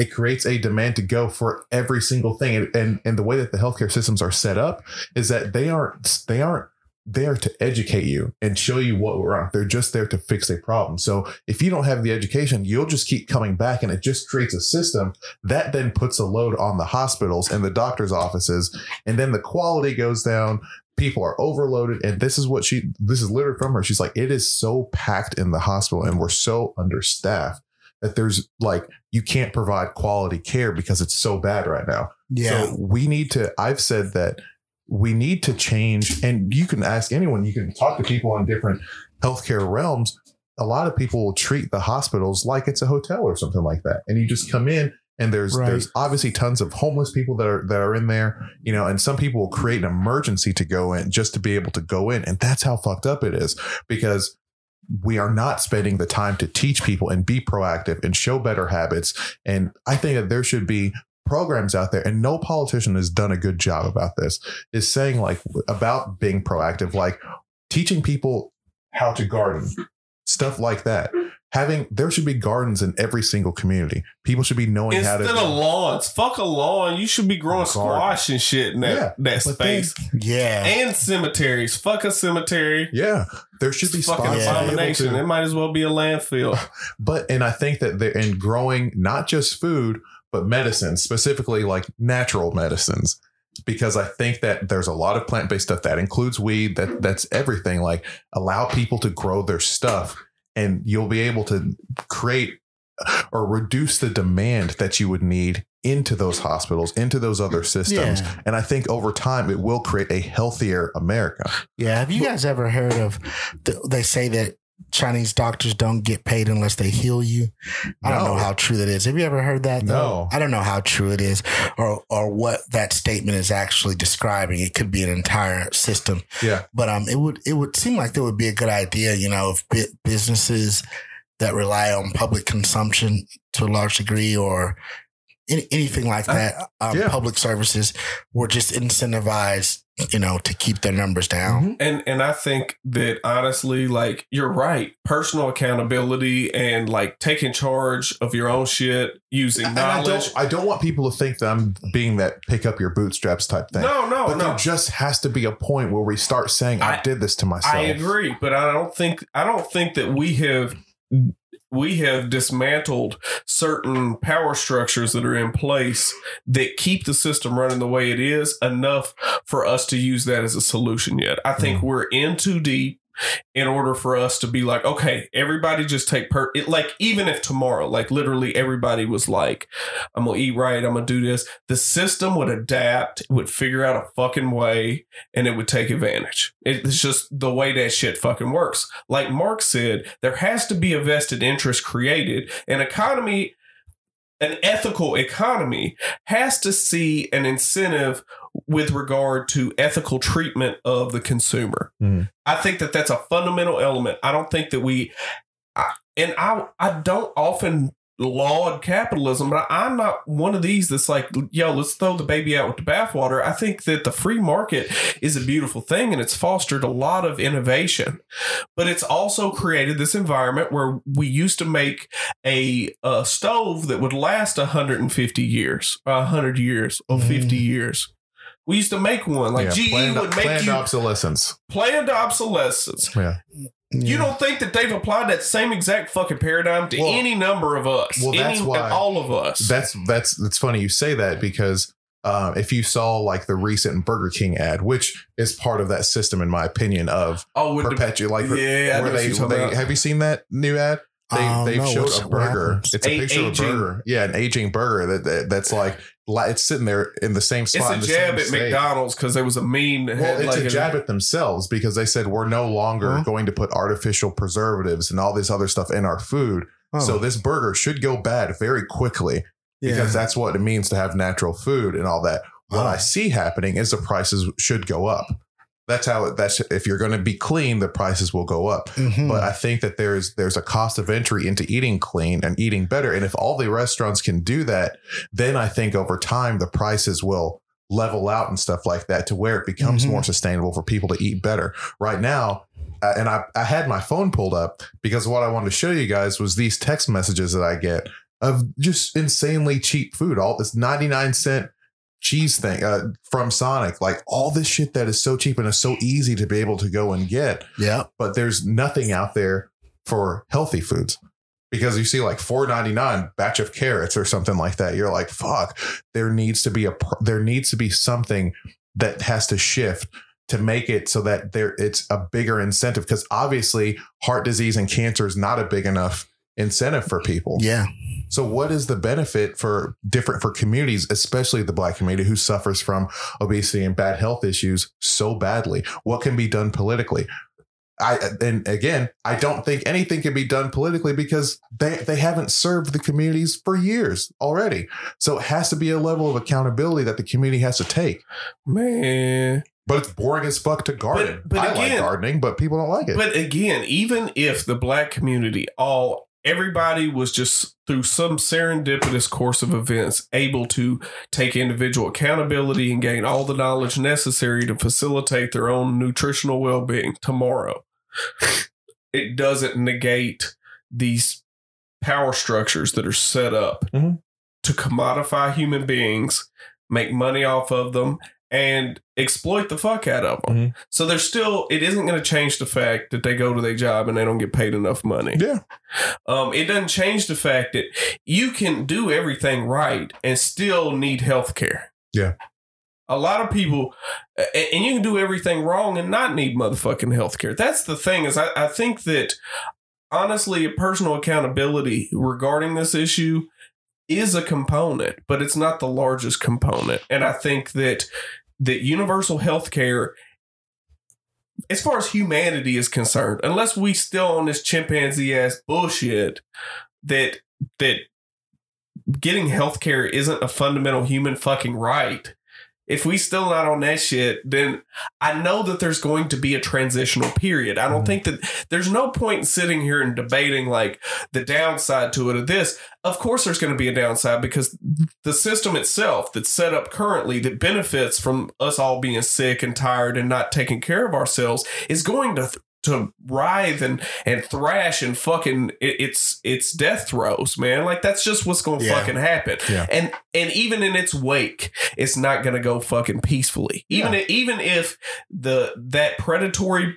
It creates a demand to go for every single thing. And, and and the way that the healthcare systems are set up is that they aren't they aren't there to educate you and show you what we're on. They're just there to fix a problem. So if you don't have the education, you'll just keep coming back and it just creates a system that then puts a load on the hospitals and the doctor's offices. And then the quality goes down. People are overloaded. And this is what she, this is literally from her. She's like, it is so packed in the hospital and we're so understaffed that there's like, you can't provide quality care because it's so bad right now. yeah. So we need to, I've said that we need to change, and you can ask anyone, you can talk to people in different healthcare realms. A lot of people will treat the hospitals like it's a hotel or something like that. And you just come in and there's Right. there's obviously tons of homeless people that are that are in there, you know, and some people will create an emergency to go in just to be able to go in. And that's how fucked up it is because we are not spending the time to teach people and be proactive and show better habits. And I think that there should be programs out there and no politician has done a good job about this is saying like about being proactive like teaching people how to garden stuff like that having there should be gardens in every single community people should be knowing how Instead to of lawns, fuck a lawn. You should be growing squash and shit in that, Yeah, that but then- space. yeah. and cemeteries. Fuck a cemetery. yeah there should be It's fucking spots to abomination. to- It might as well be a landfill. but and I think that they're in growing not just food but medicine, specifically like natural medicines, because I think that there's a lot of plant based stuff that includes weed. That that's everything. Like allow people to grow their stuff, and you'll be able to create or reduce the demand that you would need into those hospitals, into those other systems. Yeah. And I think over time it will create a healthier America. Yeah. Have you guys ever heard of? The, they say that Chinese doctors don't get paid unless they heal you. I don't No. know how true that is. Have you ever heard that? No. I don't know how true it is, or or what that statement is actually describing. It could be an entire system. Yeah. but um, it would it would seem like that would be a good idea. You know, if bu- businesses that rely on public consumption to a large degree, or any, anything like I- that, um, Yeah. public services were just incentivized, you know, to keep their numbers down. And and I think that honestly, like you're right. Personal accountability and like taking charge of your own shit using And I knowledge. don't, I don't want people to think that I'm being that pick up your bootstraps type thing. No, no, but no. there just has to be a point where we start saying, I, I- did this to myself. I agree, but I don't think I don't think that we have we have dismantled certain power structures that are in place that keep the system running the way it is enough for us to use that as a solution yet. I think mm-hmm. we're in too deep in order for us to be like, okay, everybody just take per it, like even if tomorrow, like literally everybody was like, I'm gonna eat right, I'm gonna do this, the system would adapt, would figure out a fucking way, and it would take advantage. It's just the way that shit fucking works. Like Mark said, there has to be a vested interest created. An economy, an ethical economy has to see an incentive with regard to ethical treatment of the consumer. Mhm. I think that that's a fundamental element. I don't think that we, I, and I, I don't often laud capitalism, but I'm not one of these that's like, yo, let's throw the baby out with the bathwater. I think that the free market is a beautiful thing and it's fostered a lot of innovation, but it's also created this environment where we used to make a, a stove that would last 150 years, 100 years, or 50 years. We used to make one like Yeah, GE planned, would make planned you obsolescence. planned obsolescence. Yeah. You don't think that they've applied that same exact fucking paradigm to Well- any number of us? well, that's any, why- all of us. That's that's that's funny you say that because uh, if you saw like the recent Burger King ad, which is part of that system, in my opinion, of oh, with the, perpetuate like yeah, I where they, they have you seen that new ad? They Um, they've no, showed a burger. It's a A- picture aging. of a burger. Yeah, an aging burger that, that that's like li- it's sitting there in the same it's spot. in a the jab at state. McDonald's because there was a meme that Well, had it's like a jab at themselves because they said we're no longer Huh? going to put artificial preservatives and all this other stuff in our food. Oh, So this burger should go bad very quickly because that's what it means to have natural food and all that. What Wow. I see happening is the prices should go up. That's how it, that's if you're going to be clean, the prices will go up. Mhm. But I think that there's there's a cost of entry into eating clean and eating better. And if all the restaurants can do that, then I think over time the prices will level out and stuff like that to where it becomes Mhm. more sustainable for people to eat better. Right now, uh, and I, I had my phone pulled up because what I wanted to show you guys was these text messages that I get of just insanely cheap food. All this 99 cent cheese thing uh, from Sonic, like all this shit that is so cheap and is so easy to be able to go and get yeah. but there's nothing out there for healthy foods because you see like 4.99 batch of carrots or something like that you're like fuck there needs to be a there needs to be something that has to shift to make it so that there it's a bigger incentive because obviously heart disease and cancer is not a big enough incentive for people Yeah. So what is the benefit for different for communities, especially the black community who suffers from obesity and bad health issues so badly? What can be done politically? I and again, I don't think anything can be done politically because they they haven't served the communities for years already. So it has to be a level of accountability that the community has to take. man. But it's boring as fuck to garden. but I like gardening, but people don't like it. But again, even if the black community, all everybody was just through some serendipitous course of events able to take individual accountability and gain all the knowledge necessary to facilitate their own nutritional well-being tomorrow it doesn't negate these power structures that are set up Mhm. to commodify human beings make money off of them and exploit the fuck out of them Mhm. so there's still it isn't going to change the fact that they go to their job and they don't get paid enough money yeah. um, it doesn't change the fact that you can do everything right and still need health care. Yeah. A lot of people, and you can do everything wrong and not need motherfucking health care. That's the thing is I, I think that honestly, personal accountability regarding this issue is a component, but it's not the largest component. And I think that that universal health care as far as humanity is concerned, unless we still on this chimpanzee ass bullshit that that getting healthcare isn't a fundamental human fucking right. If we still not on that shit, then I know that there's going to be a transitional period. I don't Mhm. think that there's no point in sitting here and debating like the downside to it or this. Of course, there's going to be a downside because the system itself that's set up currently that benefits from us all being sick and tired and not taking care of ourselves is going to to writhe and and thrash and fucking it, it's it's death throes man like that's just what's gonna Yeah. fucking happen Yeah. and and even in its wake it's not gonna go fucking peacefully even Yeah. if, even if the that predatory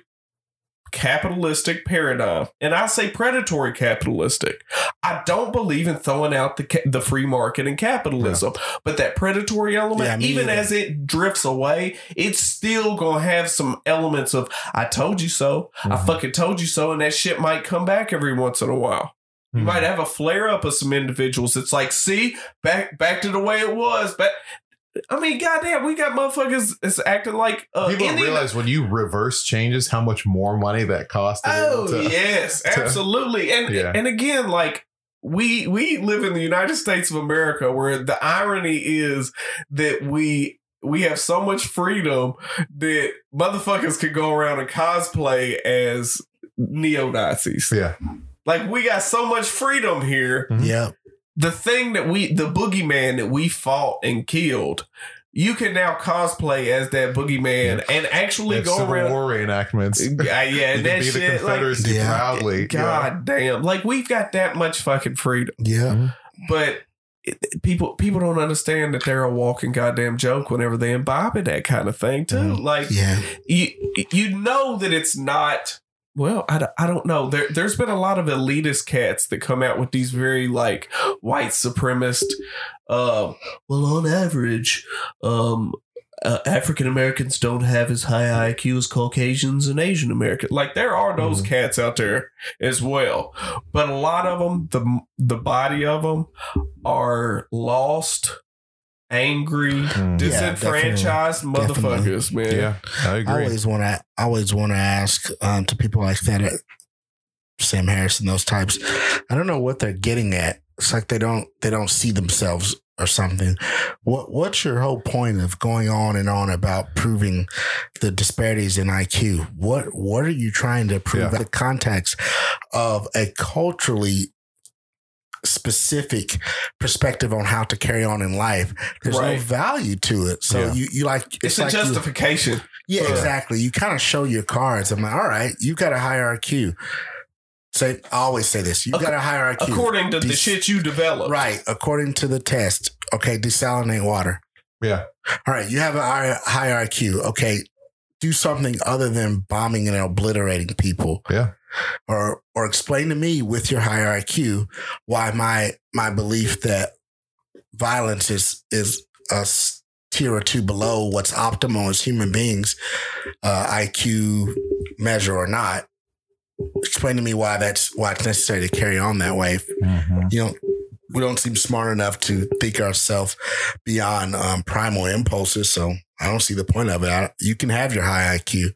capitalistic paradigm, and I say predatory capitalistic. I don't believe in throwing out the the free market and capitalism, but that predatory element, Yeah, even either. as it drifts away, it's still gonna have some elements of "I told you so," I Mhm. fucking told you so, and that shit might come back every once in a while. You might have a flare up of some individuals. It's like, see, back back to the way it was. But I mean, goddamn, we got motherfuckers is acting like uh, People don't Indian- realize when you reverse changes how much more money that costs. Oh to- yes, to- absolutely. And Yeah. and again, like we we live in the United States of America, where the irony is that we we have so much freedom that motherfuckers could go around and cosplay as neo Nazis. Yeah. Like we got so much freedom here. Mhm. Yeah. The thing that we, the boogeyman that we fought and killed, you can now cosplay as that boogeyman and actually go Civil around. War reenactments. Uh, yeah, and that be the shit. Like, Confederacy Yeah. proudly. Yeah. God damn! Like we've got that much fucking freedom, Yeah. but it- people people don't understand that they're a walking goddamn joke whenever they imbibe in that kind of thing too. Mhm. Like Yeah. you you know that it's not. Well, I, don't- I don't know. There, there's been a lot of elitist cats that come out with these very like white supremacist. Um, well, on average, um, uh, African Americans don't have as high IQ as Caucasians and Asian Americans. Like there are those Mhm. cats out there as well, but a lot of them, the the body of them, are lost, angry, Mm. Yeah, disenfranchised definitely. motherfuckers, man. Yeah, I I always want to always want to ask um, to people like that, uh, Sam Harrison, those types. I don't know what they're getting at. It's like they don't they don't see themselves or something. What what's your whole point of going on and on about proving the disparities in IQ? What what are you trying to prove? Yeah. The context of a culturally specific perspective on how to carry on in life. There's Right. no value to it. So Yeah. you you like It's, like a you- justification. yeah, Yeah. exactly. You kind of show your cards. I'm like, all right, you got a higher IQ. Say, I always say this. You got a higher IQ. according to the shit you develop. right, according to the test. Okay, desalinate water. yeah. All right, you have a higher IQ. Okay, do something other than bombing and obliterating people. Yeah. Or or explain to me with your higher IQ why my my belief that violence is is a tier or two below what's optimal as human beings, uh, IQ measure or not. Explain to me why that's why it's necessary to carry on that way. Mhm. You know, we don't seem smart enough to think ourselves beyond um, primal impulses. So I don't see the point of it. I, you can have your high IQ.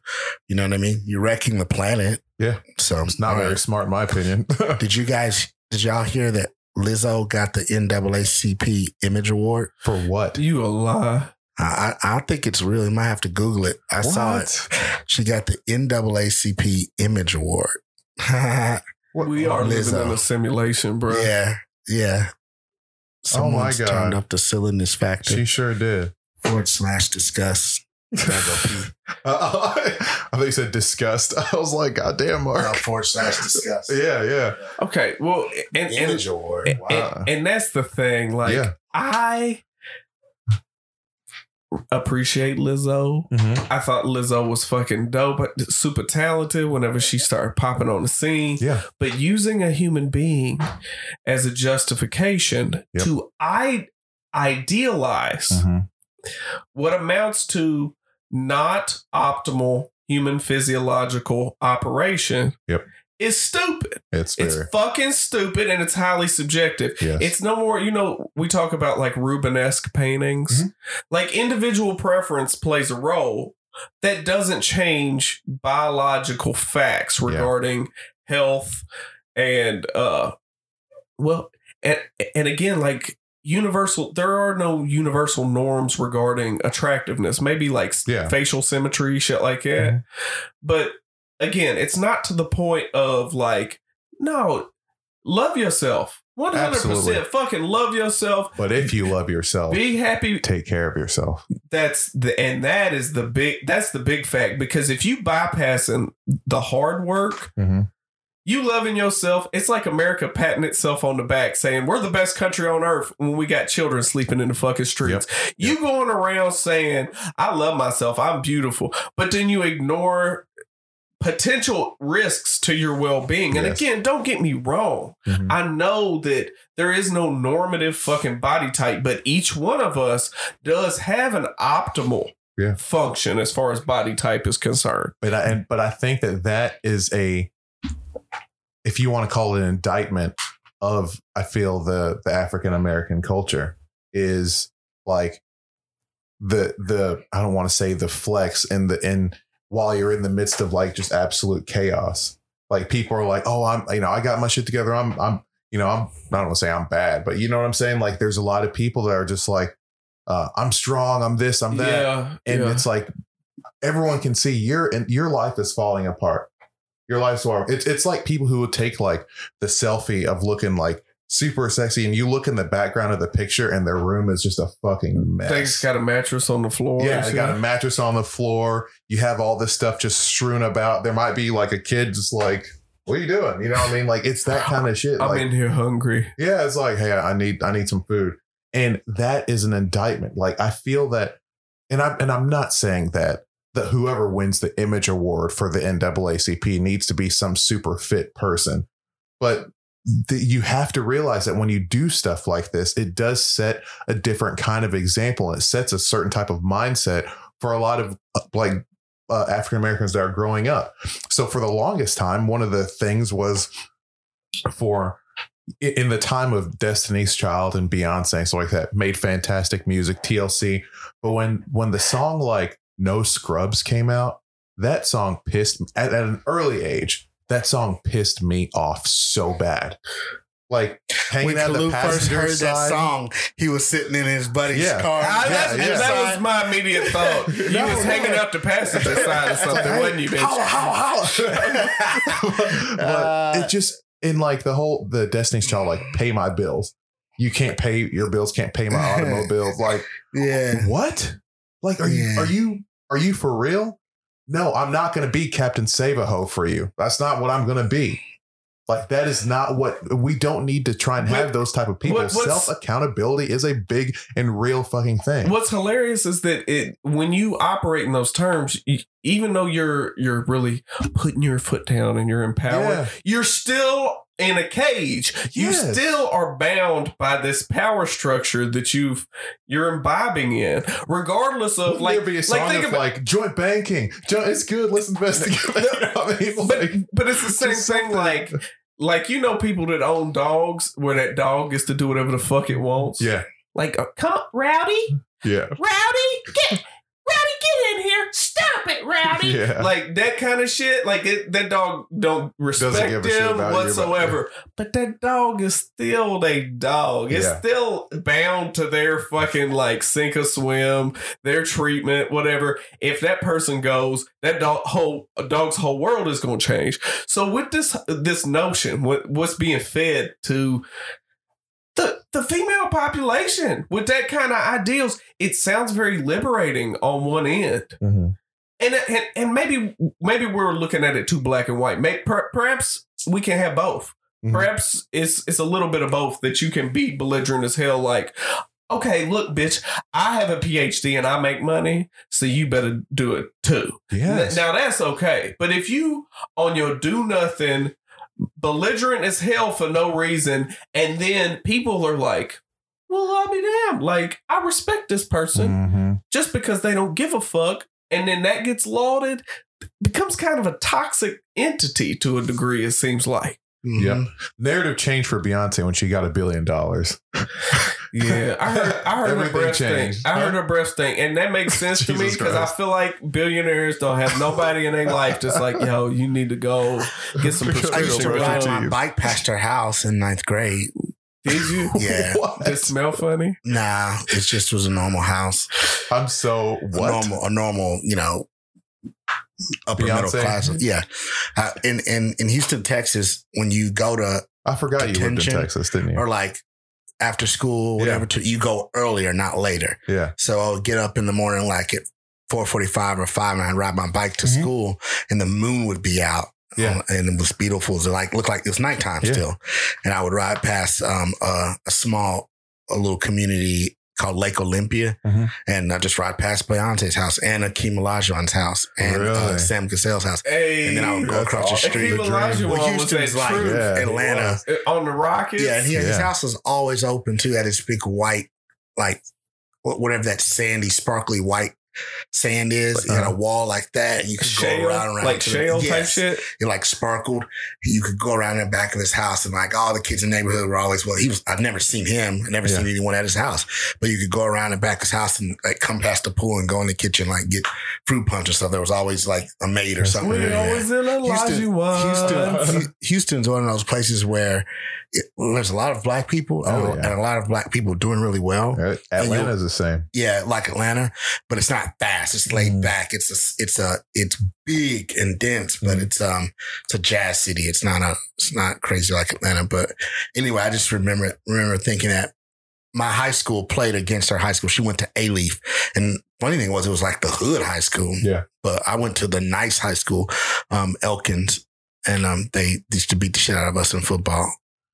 You know what I mean? You're wrecking the planet. Yeah. So It's not very right. smart, in my opinion. Did you guys? Did y'all hear that Lizzo got the NAACP Image Award? For what? You a lie. I I, I think it's real. You might have to Google it. I saw it. She got the NAACP Image Award. We are living in a simulation, bro. yeah. Yeah. Oh my Someone's God. turned up the silliness factor. She sure did. forward slash discuss. Double P. Uh, I think you said disgust. I was like, God damn, No, Mark. forward slash disgust. Yeah, yeah. Okay. Well, and and, Image and, Wow. and, and that's the thing. Like, yeah. I appreciate Lizzo. Mhm. I thought Lizzo was fucking dope, super talented whenever she started popping on the scene. Yeah. But using a human being as a justification Yep. to I idealize Mhm. what amounts to not optimal human physiological operation Yep. is stupid. It's It's fucking stupid and it's highly subjective. Yes. It's no more, you know, we talk about like Rubenesque paintings. Mhm. Like individual preference plays a role that doesn't change biological facts Yeah. regarding health and uh well and and again like universal there are no universal norms regarding attractiveness maybe like Yeah. facial symmetry shit like that Mhm. but again it's not to the point of like no love yourself 100% Absolutely. fucking love yourself but if you love yourself, be happy take care of yourself. that's the and that is the big that's the big fact because if you bypassing the hard work Mhm. You loving yourself it's like america patting itself on the back saying we're the best country on earth when we got children sleeping in the fucking streets you going around saying i love myself i'm beautiful but then you ignore potential risks to your well-being. And Yes. again, don't get me wrong. Mhm. I know that there is no normative fucking body type, but each one of us does have an optimal Yeah. function as far as body type is concerned. But I, and but I think that that is a, if you want to call it an indictment of, I feel the the African American culture is like the the I don't want to say the flex in the in while you're in the midst of like just absolute chaos. Like people are like, oh, I'm you know I got my shit together. I'm I'm you know I'm I don't want to say I'm bad, but you know what I'm saying. Like there's a lot of people that are just like, uh, I'm strong. I'm this. I'm that yeah. and yeah. it's like everyone can see your and your life is falling apart. Your life's falling. It's it's like people who would take like the selfie of looking like super sexy, and you look in the background of the picture, and their room is just a fucking mess. They just got a mattress on the floor. yeah, they got a mattress on the floor. You have all this stuff just strewn about. There might be like a kid just like, "What are you doing?" You know what I mean? Like it's that kind of shit. I'm like, in here hungry. yeah, it's like, hey, I need I need some food. And that is an indictment. Like I feel that and I'm and I'm not saying that that whoever wins the image award for the NAACP needs to be some super fit person. But you have to realize that when you do stuff like this, it does set a different kind of example. And It sets a certain type of mindset for a lot of uh, like uh, African Americans that are growing up. So for the longest time, one of the things was for in the time of Destiny's Child and Beyonce and stuff like that, made fantastic music, TLC. But when when the song like No Scrubs came out, that song pissed at, at an early age. That song pissed me off so bad. Like hanging When out the Kalu first passenger heard that song, he was sitting in his buddy's Yeah. car. I, Yeah, that's, yeah. That was my immediate thought. You No, was no. hanging up the passenger side or something, Hey, wasn't you, bitch? Holla, holla, holla. but Uh, it just in like the whole the Destiny's Child like pay my bills. You can't pay your bills. Can't pay my automobiles. Like yeah. what? Like are Yeah. you are you are you for real? No, I'm not going to be Captain Save-A-Ho for you. That's not what I'm going to be. Like that is not what we don't need to try and have those type of people. what- Self accountability is a big and real fucking thing. What's hilarious is that it when you operate in those terms, you, even though you're you're really putting your foot down and you're empowered, Yeah. you're still in a cage. You Yes. still are bound by this power structure that you've you're imbibing in, regardless of Wouldn't like there be a song like think of about like joint banking? Joint, it's good. Let's invest together. I mean, but like, but it's the same thing. Like like you know people that own dogs where that dog gets to do whatever the fuck it wants. yeah, Like uh, come on, Rowdy, yeah, Rowdy, get Rowdy, get in here. Stop it, Rowdy. Yeah. Like that kind of shit. Like it, that dog don't respect give a him about you, but- whatsoever. But that dog is still a dog. It's Yeah. still bound to their fucking like sink or swim, their treatment, whatever. If that person goes, that dog whole a dog's whole world is going to change. So with this this notion, what what's being fed to the the female population with that kind of ideals, it sounds very liberating on one end. Mhm. And, and and maybe maybe we're looking at it too black and white. May, per, perhaps we can have both. Mhm. Perhaps it's it's a little bit of both that you can be belligerent as hell. Like, okay, look, bitch, I have a PhD and I make money, so you better do it too. Yes. Now that's okay. But if you on your do nothing, belligerent as hell for no reason, and then people are like, well, I'll be damned. Like, I respect this person Mhm. just because they don't give a fuck, and then that gets lauded, becomes kind of a toxic entity to a degree, it seems like. Mhm. Yep. Narrative change for Beyonce when she got a billion dollars. Yeah, I heard, I heard her Everything breath thing. changed. I heard her breath thing, and that makes sense to me because I feel like billionaires don't have nobody in their life Just like, yo, you need to go get some I used prescription to ride gum. my bike past her house in ninth grade. Did you? Yeah. What? Did it smell funny? Nah, it just was a normal house. I'm so A what? normal, a normal, you know, upper middle Beyonce? class. Yeah. Uh, in, in, in Houston, Texas, when you go to, I forgot you lived in Detention Texas, didn't you? or like after school, Yeah. whatever, to, you go earlier, not later. yeah. So I'll get up in the morning like at 445 or 5 and I'd ride my bike to Mhm. school and the moon would be out. Yeah. Um, and it was beautiful. It like looked like it was nighttime Yeah. still. And I would ride past um, uh, a small, a little community called Lake Olympia, Mhm. and I just ride past Beyonce's house and Akeem Olajuwon's house and uh, Sam Cassell's house. Hey, And then I would go That's across the street. Akeem The dream. Olajuwon Well, was Houston's that like truth. Yeah, he Atlanta. on the Rockets. Yeah, and he, his house was always open too. Had his big white, like whatever that sandy, sparkly white sand is. He had a uh-huh. wall like that. And you could go shale, around, around like to the- shale type Yes. shit. It like sparkled. You could go around in the back of his house, and like all the kids in the neighborhood were always well. He was. I've never seen him. I never Yeah. seen anyone at his house. But you could go around the back of his house and like come past the pool and go in the kitchen, like get fruit punch or stuff. There was always like a maid or something. We always in Houston. Houston, Houston's one of those places where it, there's a lot of black people and, Oh, a- yeah. and a lot of black people doing really well. Right? Atlanta's the same. Yeah, like Atlanta, but it's not fast. It's laid Mhm. back. It's a, it's a, it's big and dense, but Mhm. it's um, it's a jazz city. It's not a, it's not crazy like Atlanta. But anyway, I just remember remember thinking that my high school played against our high school. She went to Alief, and funny thing was, it was like the hood high school. Yeah. But I went to the nice high school, um, Elkins, and um, they used to beat the shit out of us in football.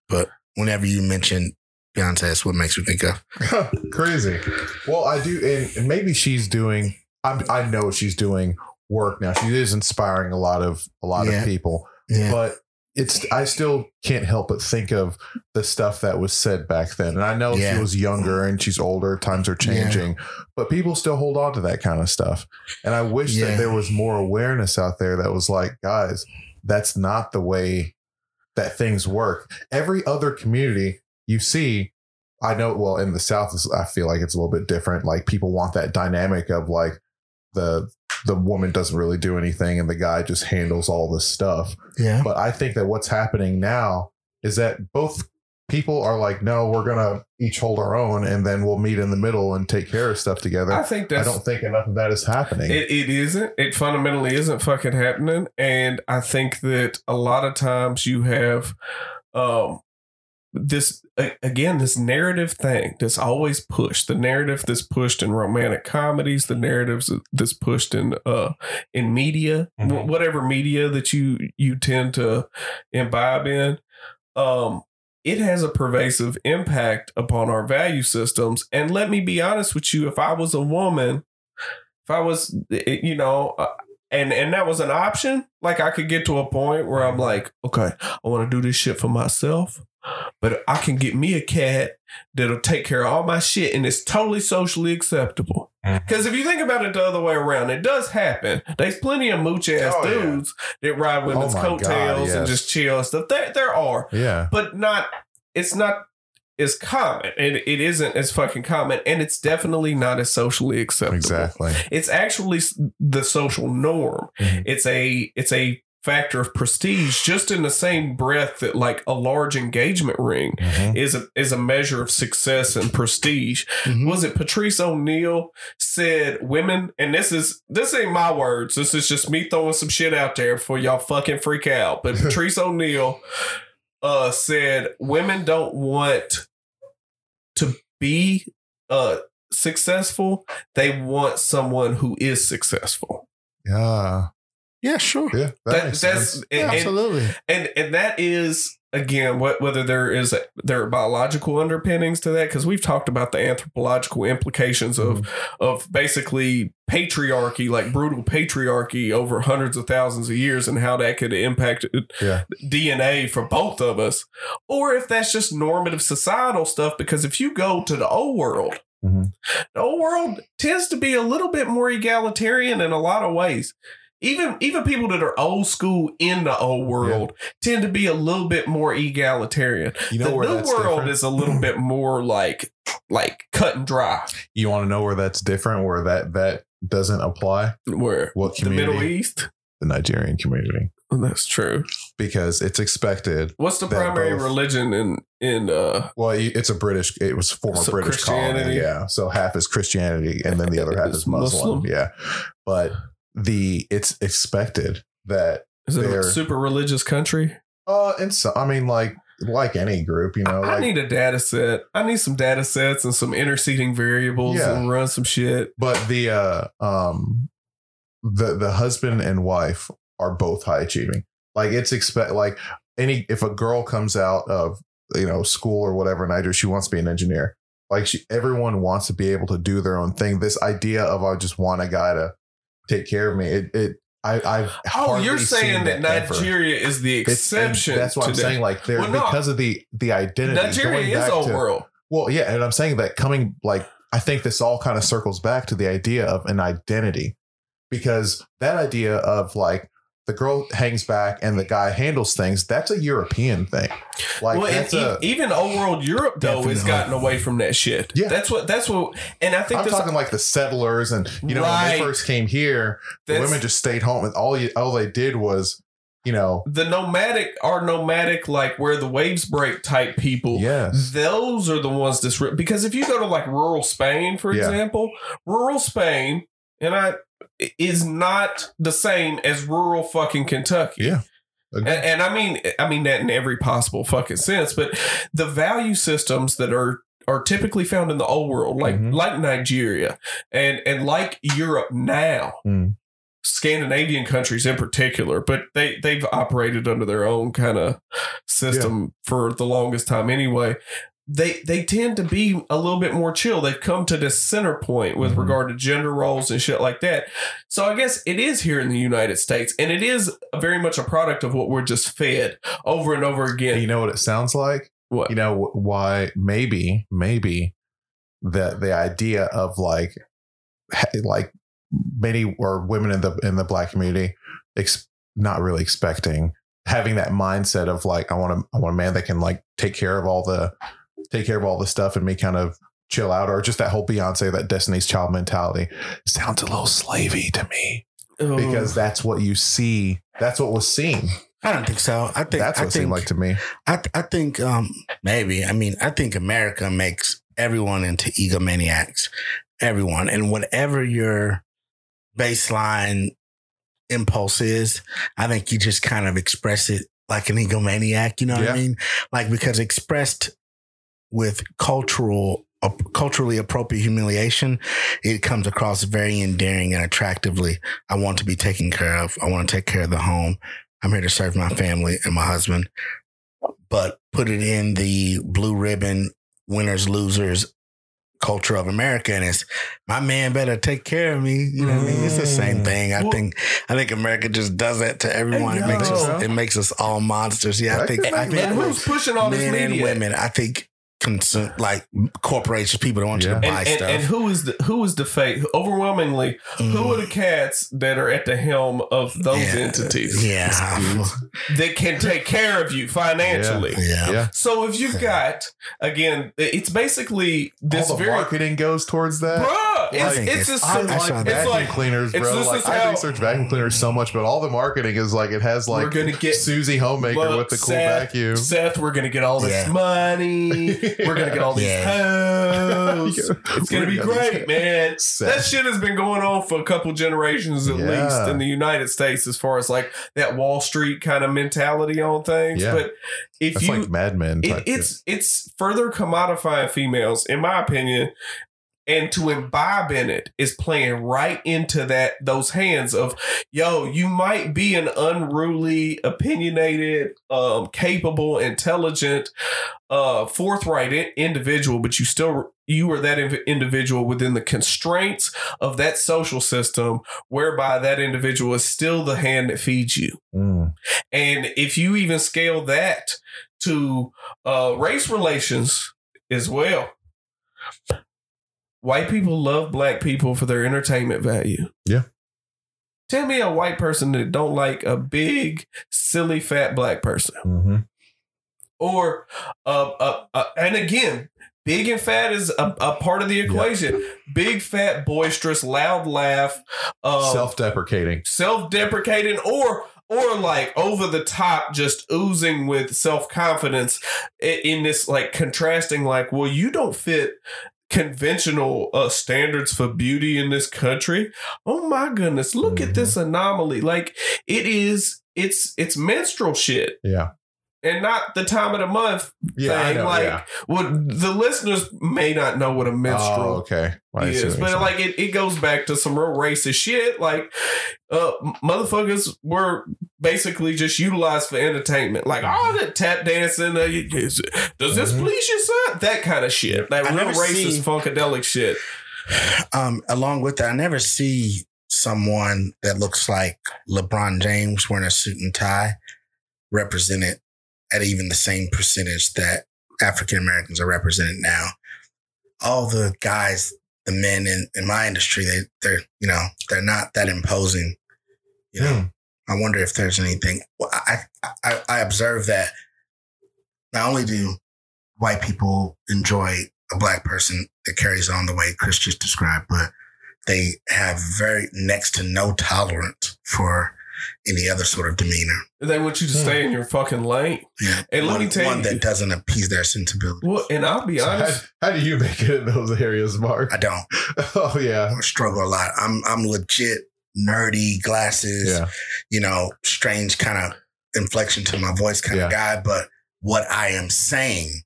But whenever you mention Beyonce, that's what makes me think of. Crazy. Well, I do, and, and maybe she's doing. I'm, I know she's doing work now. She is inspiring a lot of a lot Yeah. of people, Yeah. but it's. I still can't help but think of the stuff that was said back then. And I know Yeah. she was younger and she's older. Times are changing, but people still hold on to that kind of stuff. And I wish Yeah. that there was more awareness out there that was like, guys, that's not the way that things work. Every other community you see, I know, well, in the South, I feel like it's a little bit different. Like people want that dynamic of like the the woman doesn't really do anything and the guy just handles all this stuff. Yeah. But I think that what's happening now is that both people are like, no, we're gonna each hold our own, and then we'll meet in the middle and take care of stuff together. I I, think that's don't think enough of that is happening. It, it isn't. It fundamentally isn't fucking happening. And I think that a lot of times you have um this again this narrative thing that's always pushed the narrative that's pushed in romantic comedies the narratives that's pushed in uh in media Mhm. whatever media that you you tend to imbibe in um it has a pervasive impact upon our value systems and let me be honest with you if i was a woman if I was, eh, you know, uh, and and that was an option, like I could get to a point where I'm like, okay, I want to do this shit for myself, but I can get me a cat that'll take care of all my shit, and it's totally socially acceptable. Because if you think about it the other way around, it does happen. There's plenty of mooch ass Oh, yeah. dudes that ride women's Oh, my God, coattails and just chill and stuff. There, there are yeah. but not it's not as common and it isn't as fucking common and it's definitely not as socially acceptable Exactly. it's actually the social norm Mhm. it's a it's a factor of prestige just in the same breath that like a large engagement ring Mhm. is a is a measure of success and prestige Mhm. was it Patrice O'Neal said women, and this is this ain't my words. This is just me throwing some shit out there before y'all fucking freak out. But Patrice O'Neal uh said women don't want to be uh successful. They want someone who is successful. Yeah. Yeah, sure. Yeah. That, That- that's sense. Yeah, and, and, absolutely. and and that is again what whether there is a, there are biological underpinnings to that because we've talked about the anthropological implications of Mm-hmm. of basically patriarchy like brutal patriarchy over hundreds of thousands of years and how that could impact Yeah. DNA for both of us or if that's just normative societal stuff because if you go to the old world Mhm. the old world tends to be a little bit more egalitarian in a lot of ways even even people that are old school in the old world tend to be a little bit more egalitarian. You know the where new that's world different? is a little bit more like like cut and dry. You want to know where that's different, where that that doesn't apply? Where What community? the? Middle East. The Nigerian community, That's true. because it's expected. What's the primary both- religion in in uh Well, it's a British. It was former So British colony. Yeah, so half is Christianity, and then the other half is Muslim. Muslim? Yeah, but the it's expected that is it a super religious country? uh, and so I mean, like like any group, you know, I like need a data set. I need some data sets and some interceding variables Yeah. and run some shit. but the uh um the the husband and wife are both high achieving like it's expect like any if a girl comes out of you know school or whatever in Nigeria she wants to be an engineer Like she, everyone wants to be able to do their own thing. This idea of I just want a guy to take care of me. It, it I, I've Oh, you're saying that ever. Nigeria is the exception. that's what I'm that. saying. Like they're Well, no. because of the the identity. Nigeria is old world. Well, yeah, and I'm saying that coming like I think this all kind of circles back to the idea of an identity because that idea of like the girl hangs back and the guy handles things that's a European thing. Like well, that's a, even old world Europe though has gotten away from that shit. Yeah. that's what that's what, and I think I'm talking like the settlers and you know when they first came here, the women just stayed home and all you, all they did was you know the nomadic are nomadic like where the waves break type people. yes Those are the ones that's because if you go to like rural Spain, for Yeah. example, rural Spain, and I is not the same as rural fucking Kentucky. yeah And, and I mean, I mean that in every possible fucking sense. But the value systems that are are typically found in the old world, like Mhm. like Nigeria and and like Europe now, Mm. Scandinavian countries in particular, but they they've operated under their own kind of system for the longest time anyway. They they tend to be a little bit more chill. They've come to this center point with Mhm. regard to gender roles and shit like that. So I guess it is here in the United States, and it is very much a product of what we're just fed over and over again. you know what it sounds like What? you know why maybe maybe the the idea of like like many or women in the in the black community ex- not really expecting having that mindset of like I want a I want a man that can like take care of all the take care of all the stuff and me kind of chill out or just that whole Beyonce that Destiny's Child mentality sounds a little slavey to me Oh. because that's what you see that's what was seen I don't think so. I think that's I what it think seemed like to me I I think um maybe. I mean, I think America makes everyone into egomaniacs. Everyone. And whatever your baseline impulse is, I think you just kind of express it like an egomaniac, you know what Yeah. I mean? Like because expressed with cultural uh, culturally appropriate humiliation, it comes across very endearing and attractively. I want to be taken care of. I want to take care of the home. I'm here to serve my family and my husband but put it in the blue ribbon winners losers culture of America and it's my man better take care of me. You know what I mean? It's the same thing. I Well- think I think America just does that to everyone. It makes us it makes us all monsters. Yeah, I think I think who's pushing all this men media? and women. I think consume like corporations, people don't want you Yeah. to buy and, and, stuff. and who is the who is the fate? Overwhelmingly, Mm. who are the cats that are at the helm of those Yeah. entities Yeah. that can take care of you financially? Yeah. yeah So if you've got again, it's basically this all the very marketing goes towards that bruh. It's, Like, it's, it's- a I- I I like saw it's vacuum like cleaners, bro. this Like is I how- research vacuum cleaners so much, but all the marketing is like it has like we're like gonna get Susie Homemaker Look, with the cool Seth, vacuum. Seth, we're gonna get all this Yeah. money. We're gonna get all these Yeah. hoes. It's gonna be gonna- great, man. Seth. That shit has been going on for a couple generations at Yeah. least in the United States, as far as like that Wall Street kind of mentality on things. Yeah. But if That's you, like Mad Men. it, it's it's further commodifying females, in my opinion. And to imbibe in it is playing right into that those hands of, yo, you might be an unruly, opinionated, um, capable, intelligent, uh, forthright individual, but you still you are that individual within the constraints of that social system, whereby that individual is still the hand that feeds you. Mm. And if you even scale that to uh, race relations as well, white people love black people for their entertainment value. Yeah. Tell me a white person that don't like a big, silly, fat black person, hmm or uh, uh, uh and again. Big and fat is a, a part of the equation. Big, fat, boisterous, loud laugh, um, Self-deprecating. self-deprecating or or like over the top just oozing with self-confidence in this like contrasting like well you don't fit conventional uh, standards for beauty in this country oh my goodness look at Mhm. this anomaly like it is it's it's menstrual shit Yeah. And not the time of the month Yeah, thing. know, like yeah. what the listeners may not know what a menstrual Oh, okay. See is, but like it, it goes back to some real racist shit. Like uh motherfuckers were basically just utilized for entertainment. Like oh that tap dancing, uh, does this Mhm. please your son? That kind of shit. That I real racist seen- funkadelic shit. Um, along with that, I never see someone that looks like LeBron James wearing a suit and tie represented at even the same percentage that African Americans are represented now. All the guys, the men in, in my industry, they they're you know they're not that imposing. You know, Hmm. I wonder if there's anything. Well, I, I I observe that not only do white people enjoy a black person that carries on the way Chris just described, but they have very next to no tolerance for any other sort of demeanor. They want you to Hmm. stay in your fucking lane. Yeah. And let one, me tell one you- that doesn't appease their sensibility. Well, and I'll be So honest. how, how do you make it in those areas, Mark? I don't. oh yeah, I struggle a lot. I'm I'm legit nerdy glasses, yeah. you know, strange kind of inflection to my voice kind Yeah. of guy, but what I am saying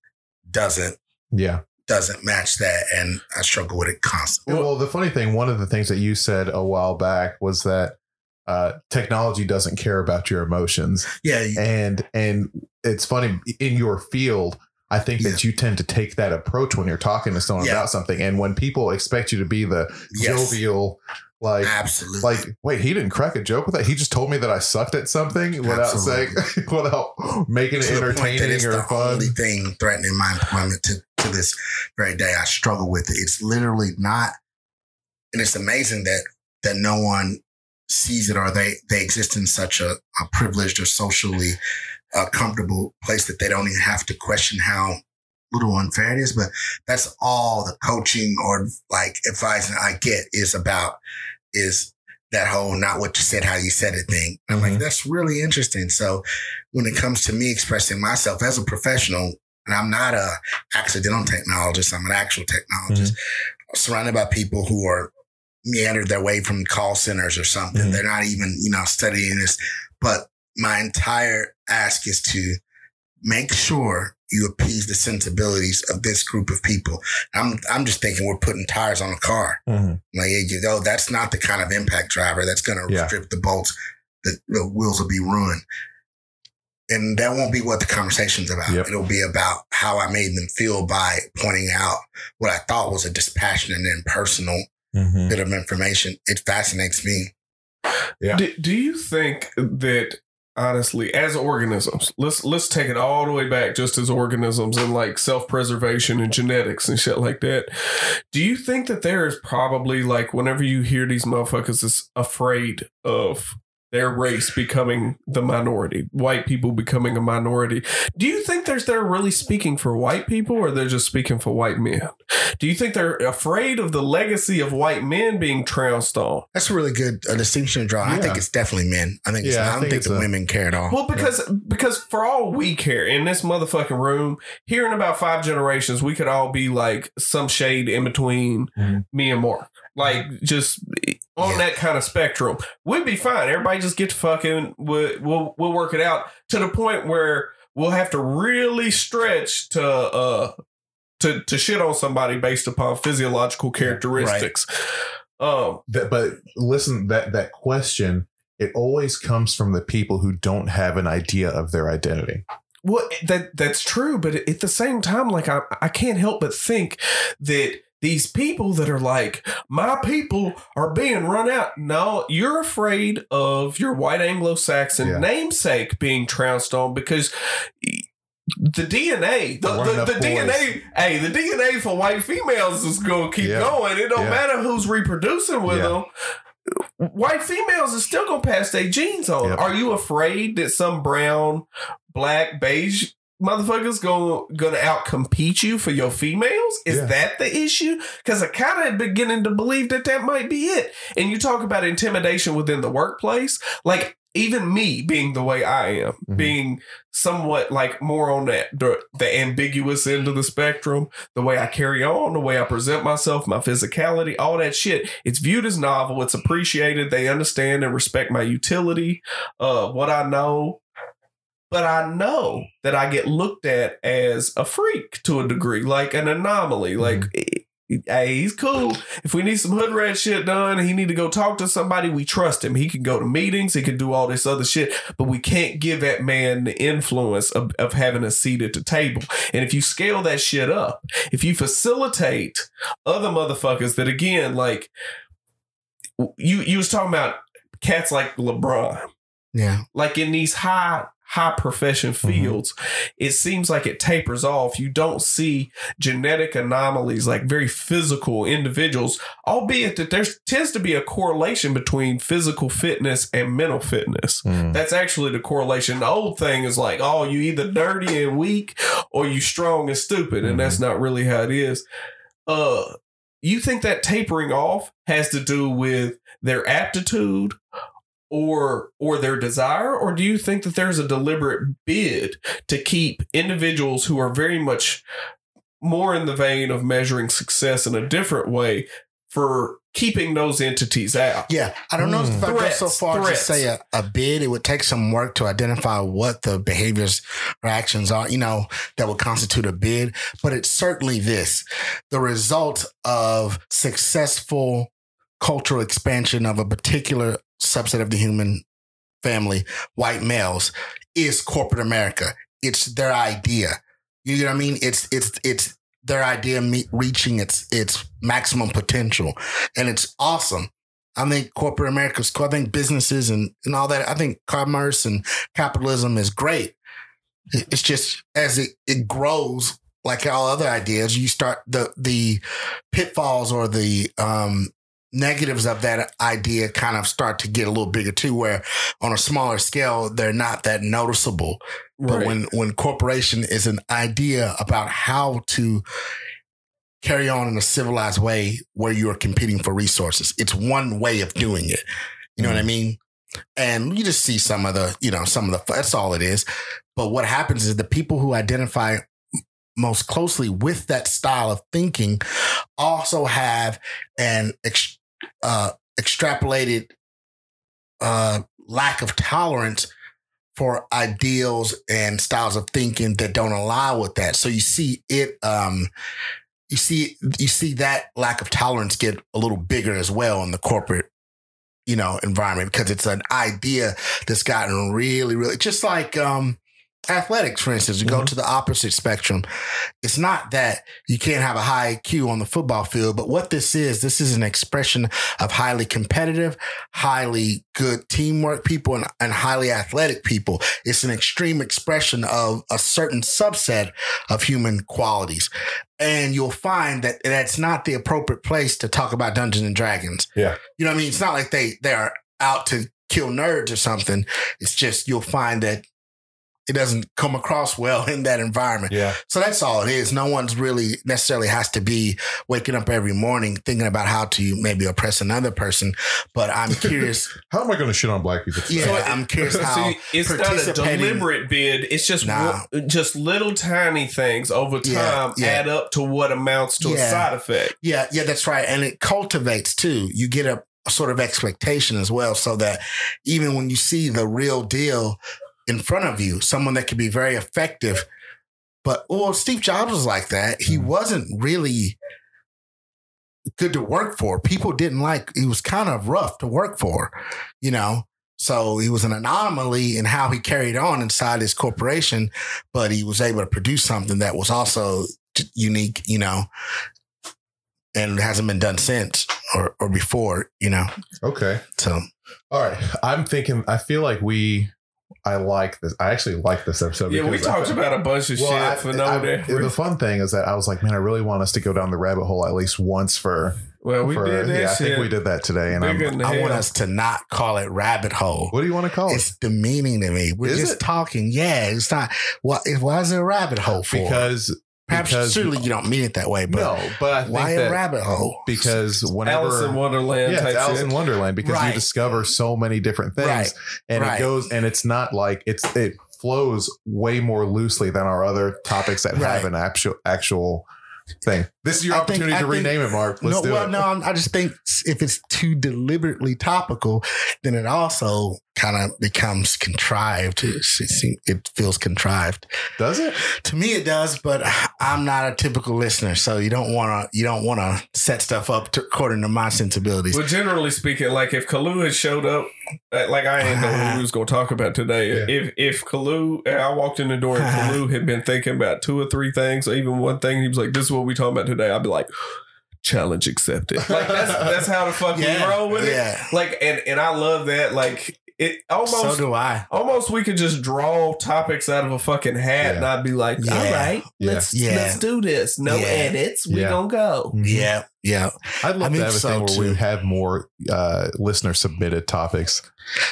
doesn't Yeah. doesn't match that and I struggle with it constantly. Well, the funny thing, one of the things that you said a while back was that uh, technology doesn't care about your emotions, Yeah, and and it's funny in your field. I think that you tend to take that approach when you're talking to someone Yeah. about something, and when people expect you to be the yes, jovial, like absolutely. like wait, he didn't crack a joke with that. He just told me that I sucked at something without saying without making it to that entertaining it's or the fun. only thing threatening my employment to, to this very day. I struggle with it. It's literally not, and it's amazing that that no one sees it or they they exist in such a, a privileged or socially uh, comfortable place that they don't even have to question how little unfair it is. But that's all the coaching or like advising I get is about is that whole not what you said, how you said it thing. I'm like, Mhm. that's really interesting. So when it comes to me expressing myself as a professional, and I'm not a accidental technologist, I'm an actual technologist, surrounded by people who are meandered their way from call centers or something. Mhm. They're not even, you know, studying this. But my entire ask is to make sure you appease the sensibilities of this group of people. I'm I'm just thinking we're putting tires on a car. Mhm. Like you know, that's not the kind of impact driver that's going to Yeah. strip the bolts. The, the wheels will be ruined, and that won't be what the conversation's about. Yep. It'll be about how I made them feel by pointing out what I thought was a dispassionate and impersonal Mhm. bit of information. It fascinates me. Yeah. Do, do you think that honestly, as organisms, let's let's take it all the way back just as organisms and like self-preservation and genetics and shit like that. Do you think that there is probably like whenever you hear these motherfuckers is afraid of their race becoming the minority, white people becoming a minority. Do you think there's they're really speaking for white people or they're just speaking for white men? Do you think they're afraid of the legacy of white men being trounced on? That's a really good uh, distinction to draw. I think it's definitely men. I think it's, Yeah, I I don't think think, the a- women care at all. Well, because because for all we care in this motherfucking room, here in about five generations, we could all be like some shade in between Mhm. me and Mark. Like just on Yeah. that kind of spectrum. We'd be fine. Everybody just get to fucking we'll, we'll we'll work it out to the point where we'll have to really stretch to uh to to shit on somebody based upon physiological characteristics. Um That, but listen, that that question it always comes from the people who don't have an idea of their identity. Well, that that's true, but at the same time, like I, I can't help but think that these people that are like my people are being run out. No, you're afraid of your white Anglo-Saxon Yeah. namesake being trounced on because the DNA, the, the, the. DNA, hey, the DNA for white females is going to keep Yeah. going. It don't Yeah. matter who's reproducing with them. White females are still gonna pass their genes on. Yep. Are you afraid that some brown, black, beige motherfuckers gonna gonna outcompete you for your females? Is Yeah. that the issue? Because I kind of beginning to believe that that might be it. And you talk about intimidation within the workplace, like even me being the way I am, Mhm. being somewhat like more on that the, the ambiguous end of the spectrum, the way I carry on, the way I present myself, my physicality, all that shit. It's viewed as novel. It's appreciated. They understand and respect my utility, uh, what I know. But I know that I get looked at as a freak to a degree, like an anomaly. Like, eh, hey, he's cool. If we need some hood rat shit done, he need to go talk to somebody. We trust him. He can go to meetings. He can do all this other shit, but we can't give that man the influence of, of having a seat at the table. And if you scale that shit up, if you facilitate other motherfuckers that again, like you you was talking about cats like LeBron Yeah. like in these high high profession fields it seems like it tapers off. You don't see genetic anomalies like very physical individuals albeit that there tends to be a correlation between physical fitness and mental fitness. Mm. that's actually the correlation. The old thing is like oh you either dirty and weak or you strong and stupid and that's not really how it is. Uh you think that tapering off has to do with their aptitude or or their desire or do you think that there's a deliberate bid to keep individuals who are very much more in the vein of measuring success in a different way for keeping those entities out Yeah. I don't know if hmm. I go so far as to say a, a bid. It would take some work to identify what the behaviors or actions are, you know, that would constitute a bid. But it's certainly this the result of successful cultural expansion of a particular subset of the human family, white males, is corporate America. It's their idea. You know what I mean? It's it's it's their idea me- reaching its its maximum potential, and it's awesome. I think corporate America's cool. I think businesses and, and all that. I think commerce and capitalism is great. It's just as it, it grows, like all other ideas, you start the the pitfalls or the um, negatives of that idea kind of start to get a little bigger too. Where on a smaller scale, they're not that noticeable. But when when corporation is an idea about how to carry on in a civilized way where you are competing for resources, it's one way of doing it. You know what I mm-hmm. mean? And you just see some of the, you know, some of the that's all it is. But what happens is the people who identify most closely with that style of thinking also have an ex, uh, extrapolated uh, lack of tolerance for ideals and styles of thinking that don't allow with that. So you see it, um, you see, you see that lack of tolerance get a little bigger as well in the corporate, you know, environment because it's an idea that's gotten really, really just like um, athletics, for instance. You go Mhm. to the opposite spectrum. It's not that you can't have a high IQ on the football field, but what this is, this is an expression of highly competitive, highly good teamwork people and, and highly athletic people. It's an extreme expression of a certain subset of human qualities. And you'll find that that's not the appropriate place to talk about Dungeons and Dragons. Yeah. You know what I mean? It's not like they they are out to kill nerds or something. It's just you'll find that it doesn't come across well in that environment. Yeah. So that's all it is. No one's really necessarily has to be waking up every morning thinking about how to maybe oppress another person. But I'm curious. How am I going to shit on black people? today? yeah, So I'm curious how. See, it's not a deliberate bid. It's just Nah. wo- just little tiny things over time Yeah, yeah. add up to what amounts to a side effect. Yeah, yeah, that's right. And it cultivates too. You get a, a sort of expectation as well, so that even when you see the real deal in front of you, someone that could be very effective. But well, Steve Jobs was like that. He Mhm. wasn't really good to work for. People didn't like. He was kind of rough to work for, you know. So he was an anomaly in how he carried on inside his corporation, but he was able to produce something that was also unique, you know, and hasn't been done since or or before, you know. Okay. So All right. I'm thinking, I feel like we, I like this. I actually like this episode. Yeah, we because I talked feel- about a bunch of Well, I- shit for no I- damn The fun thing is that I was like, man, I really want us to go down the rabbit hole at least once for. Well, we for did that yeah, I think we did that today. And I'm, I want us to not call it rabbit hole. what do you want to call it? It's demeaning to me. We're Is just it? talking. Yeah, it's not. Why, why is it a rabbit hole for? Because Perhaps because surely you don't mean it that way, but no, but I think why that a rabbit hole? because whenever Alice in Wonderland yeah, type it's Alice shit. in Wonderland because Right. you discover so many different things, Right. and Right. it goes and it's not like it's it flows way more loosely than our other topics that Right. have an actual actual thing. This is your I think- opportunity I to think- rename it, Mark. Let's no, do well, it. no, I'm- I just think if it's too deliberately topical, then it also kind of becomes contrived. It, seem- it feels contrived. Does it? To me, it does, but I'm not a typical listener, so you don't want to you don't want to set stuff up to, according to my sensibilities. But generally speaking, like if Kalu had showed up, uh, like I didn't know who we was going to talk about today. Yeah. If if Kalu, I walked in the door and Kalu had been thinking about two or three things, or even one thing, he was like, "This is what we talking about today." I'd be like, "Challenge accepted." Like that's that's how the fuck we roll with it. yeah. Like and and I love that. Like it almost So do I. almost we could just draw topics out of a fucking hat, Yeah. and I'd be like, Yeah. "All right, Yeah. let's Yeah. let's do this. No Yeah. edits. We Yeah. gonna go." Yeah, yeah. I'd love I to have a so, thing where too. we have more uh, listener submitted topics.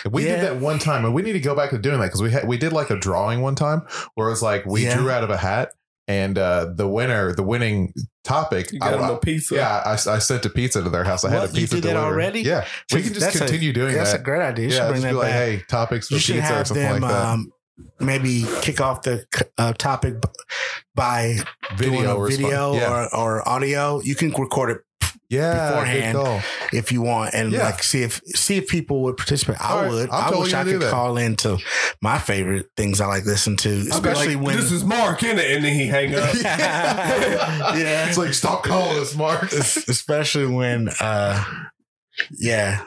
We Yeah. did that one time, and we need to go back to doing that because we had we did like a drawing one time where it was like we Yeah. drew out of a hat, and uh, the winner, the winning topic, You got I- him a pizza. yeah, I, I sent a pizza to their house. I had What? a You pizza did that delivered. already? Yeah, we can just That's a- continue doing That's that. That's a great idea. You should yeah, bring just that be like, back. hey, topics for you should pizza or have something them like that. um, maybe kick off the uh, topic b- by doing video, a response. video yeah, or, or audio. You can record it yeah, beforehand. If you want and Yeah. like see if see if people would participate. I right, would. I totally wish I could that. call into my favorite things I like listen to, especially like, when this is Mark in it, and then he hang up. yeah, It's like stop calling us, Mark. especially when uh yeah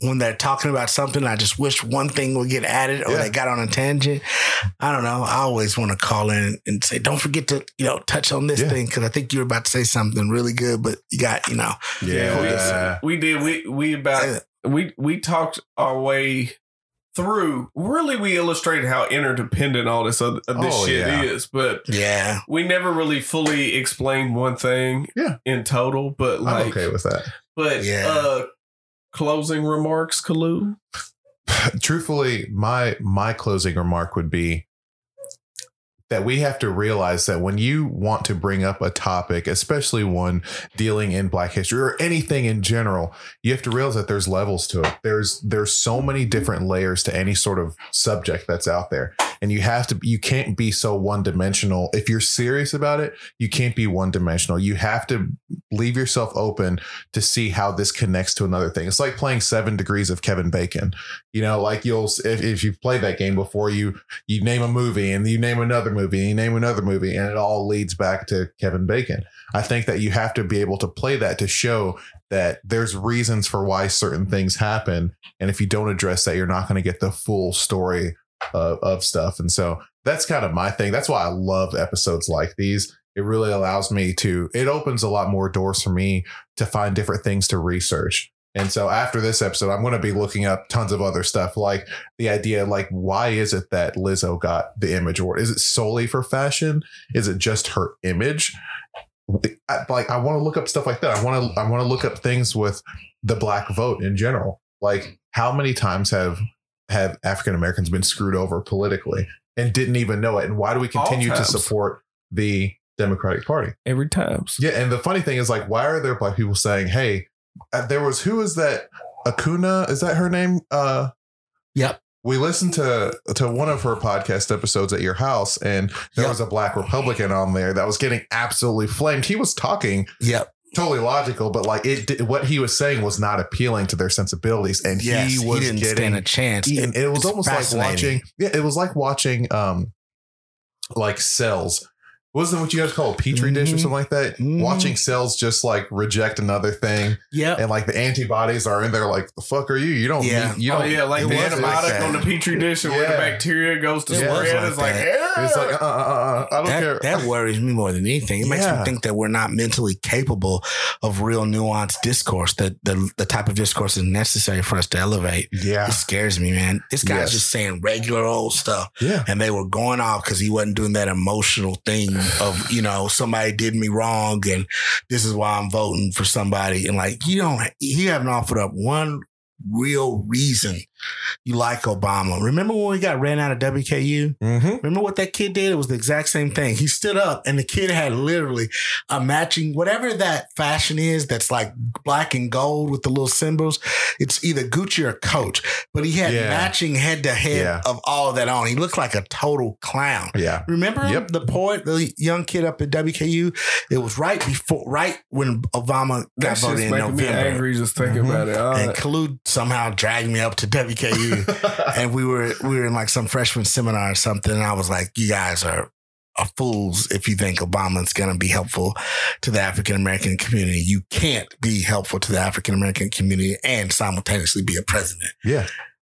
when they're talking about something i just wish one thing would get added or Yeah. they got on a tangent i don't know i always want to call in and say don't forget to you know touch on this Yeah. thing because i think you're about to say something really good but you got you know Yeah. we, we did. We we about we we talked our way through. Really, we illustrated how interdependent all this other, this Oh, shit yeah. is, but yeah we never really fully explained one thing. Yeah. in total, but like, I'm okay with that. But Yeah. uh, closing remarks, Kalu. truthfully, my my closing remark would be that we have to realize that when you want to bring up a topic, especially one dealing in Black history or anything in general, you have to realize that there's levels to it. There's there's so many different layers to any sort of subject that's out there, and you have to you can't be so one dimensional. If you're serious about it, you can't be one dimensional. You have to leave yourself open to see how this connects to another thing. It's like playing Seven Degrees of Kevin Bacon. You know, like you'll if, if you've played that game before, you you name a movie and you name another movie and you name another movie, and it all leads back to Kevin Bacon. I think that you have to be able to play that to show that there's reasons for why certain things happen, and if you don't address that, you're not going to get the full story of, of stuff. And so that's kind of my thing. That's why I love episodes like these. It really allows me to. It opens a lot more doors for me to find different things to research. And so after this episode, I'm going to be looking up tons of other stuff, like the idea, like why is it that Lizzo got the image award? Is it solely for fashion? Is it just her image? Like I want to look up stuff like that. I want to I want to look up things with the black vote in general. Like how many times have have African Americans been screwed over politically and didn't even know it? And why do we continue to support the Democratic Party? Every time. Yeah, and the funny thing is, like, why are there black people saying, "Hey, uh, there was who is that? Acuna is that her name?" Uh, Yep. We listened to to one of her podcast episodes at your house, and there Yep. was a black Republican on there that was getting absolutely flamed. He was talking yep totally logical, but like it, what he was saying was not appealing to their sensibilities, and yes he he, was didn't getting stand a chance. and it was almost like watching yeah it was like watching um like cells wasn't what you guys call a petri dish or Mhm. something like that Mhm. watching cells just like reject another thing Yeah. and like the antibodies are in there like the fuck are you you don't Yeah. need, you oh don't yeah, like it the was antibiotic like on the petri dish, and where the bacteria goes to It spread, like it's like, that. yeah. it's like uh, uh, uh, uh, I don't that, care that worries me more than anything. It makes me think that we're not mentally capable of real nuanced discourse. That the the type of discourse is necessary for us to elevate. yeah It scares me, man. This guy's Yes. just saying regular old stuff, yeah and they were going off because he wasn't doing that emotional thing of you know somebody did me wrong, and this is why I'm voting for somebody. And like you don't, you haven't offered up one real reason you like Obama. Remember when we got ran out of WKU? Mm-hmm. Remember what that kid did? It was the exact same thing. He stood up and the kid had literally a matching, whatever that fashion is that's like black and gold with the little symbols. It's either Gucci or Coach, but he had Yeah. matching head to head of all of that on. He looked like a total clown. Yeah. Remember? Yep. the poet, the young kid up at WKU? It was right before, right when Obama got That voted shit's in making me angry just thinking Mhm. about it. All And right. Khalid somehow dragged me up to WKU and we were we were in like some freshman seminar or something. And I was like, "You guys are." Are fools if you think Obama's going to be helpful to the African American community. You can't be helpful to the African American community and simultaneously be a president yeah.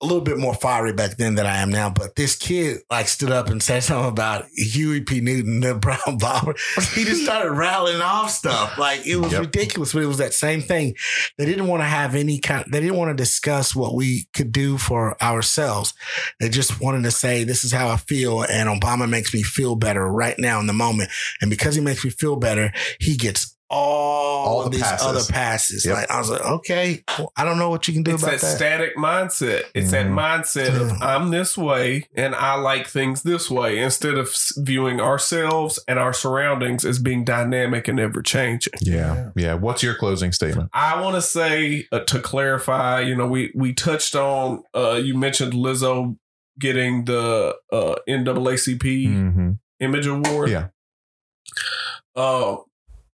A little bit more fiery back then than I am now. But this kid like stood up and said something about Huey P. Newton, the brown bomber. He just started rattling off stuff. Like it was Yep. ridiculous, but it was that same thing. They didn't want to have any kind they didn't want to discuss what we could do for ourselves. They just wanted to say, This is how I feel, and Obama makes me feel better right now in the moment. And because he makes me feel better, he gets all, All the these passes. other passes. Yep. Like I was like, okay, well, I don't know what you can do It's about that, that. static mindset. It's that Mhm. mindset of I'm this way and I like things this way instead of viewing ourselves and our surroundings as being dynamic and ever changing. Yeah. Yeah. What's your closing statement? I want to say uh, to clarify, you know, we we touched on uh you mentioned Lizzo getting the uh NAACP Mm-hmm. Image Award. Yeah. Uh,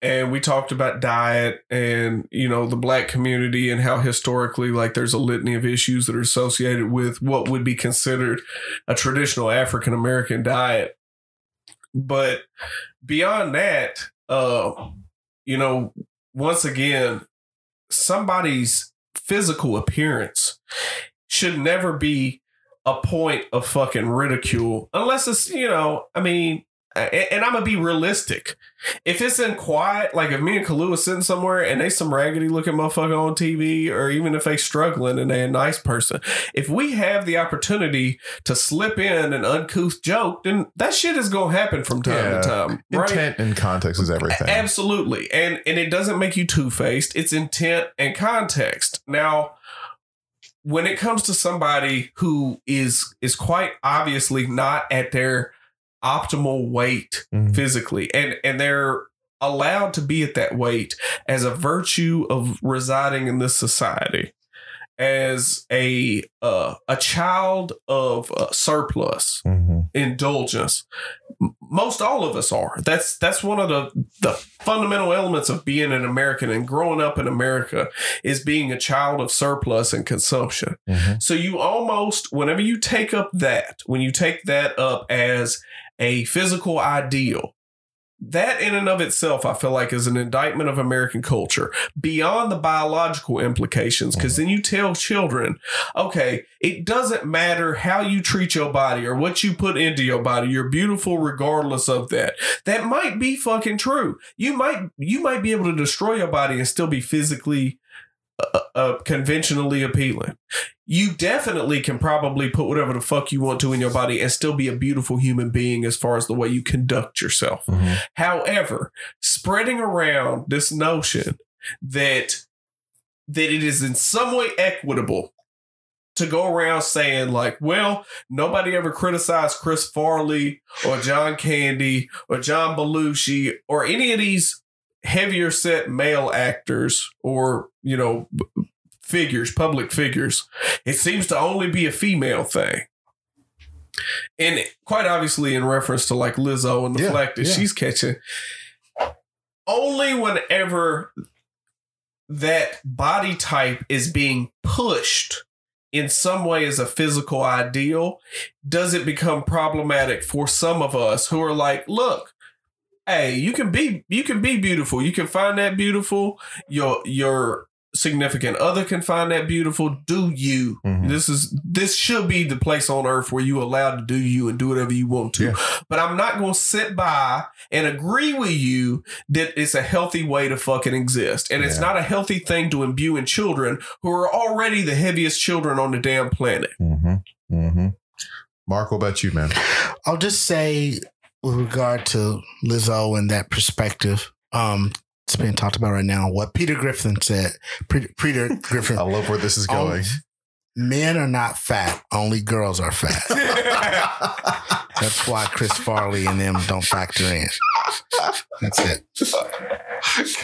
and we talked about diet and you know the black community and how historically like there's a litany of issues that are associated with what would be considered a traditional African American diet. But beyond that, uh, you know, once again, somebody's physical appearance should never be a point of fucking ridicule unless it's you know i mean a- and, i'm gonna be realistic if it's in quiet like if me and Kalu is sitting somewhere and they some raggedy looking motherfucker on tv or even if they struggling and they a nice person if we have the opportunity to slip in an uncouth joke then that shit is gonna happen from time Yeah. to time right Intent and context is everything. Absolutely. And and it doesn't make you two-faced. It's intent and context. Now, when it comes to somebody who is is quite obviously not at their optimal weight Mhm. physically and and they're allowed to be at that weight as a virtue of residing in this society as a uh, a child of uh, surplus Mhm. indulgence. Most all of us are. That's that's one of the the fundamental elements of being an American and growing up in America is being a child of surplus and consumption. Mhm. So you almost whenever you take up that, when you take that up as a physical ideal, that in and of itself, I feel like is an indictment of American culture beyond the biological implications. Because mm-hmm. then you tell children, okay, it doesn't matter how you treat your body or what you put into your body. You're beautiful regardless of that. That might be fucking true. You might you might be able to destroy your body and still be physically uh, conventionally appealing. You definitely can probably put whatever the fuck you want to in your body and still be a beautiful human being as far as the way you conduct yourself. Mhm. However, spreading around this notion that that it is in some way equitable to go around saying like, well, nobody ever criticized Chris Farley or John Candy or John Belushi or any of these heavier set male actors or you know figures, public figures. It seems to only be a female thing. And quite obviously, in reference to like Lizzo and the Yeah, flack that yeah. she's catching, only whenever that body type is being pushed in some way as a physical ideal does it become problematic for some of us who are like look hey you can be you can be beautiful you can find that beautiful your your significant other can find that beautiful do you Mhm. this is this should be the place on earth where you allowed to do you and do whatever you want to Yeah. but i'm not going to sit by and agree with you that it's a healthy way to fucking exist and it's not a healthy thing to imbue in children who are already the heaviest children on the damn planet Mhm. Mhm. Mark, what about you, man? I'll just say with regard to Lizzo and that perspective, um, what's being talked about right now. What Peter Griffin said. Peter, Peter Griffin. I love where this is Oh, going. Men are not fat. Only girls are fat. That's why Chris Farley and them don't factor in. That's it.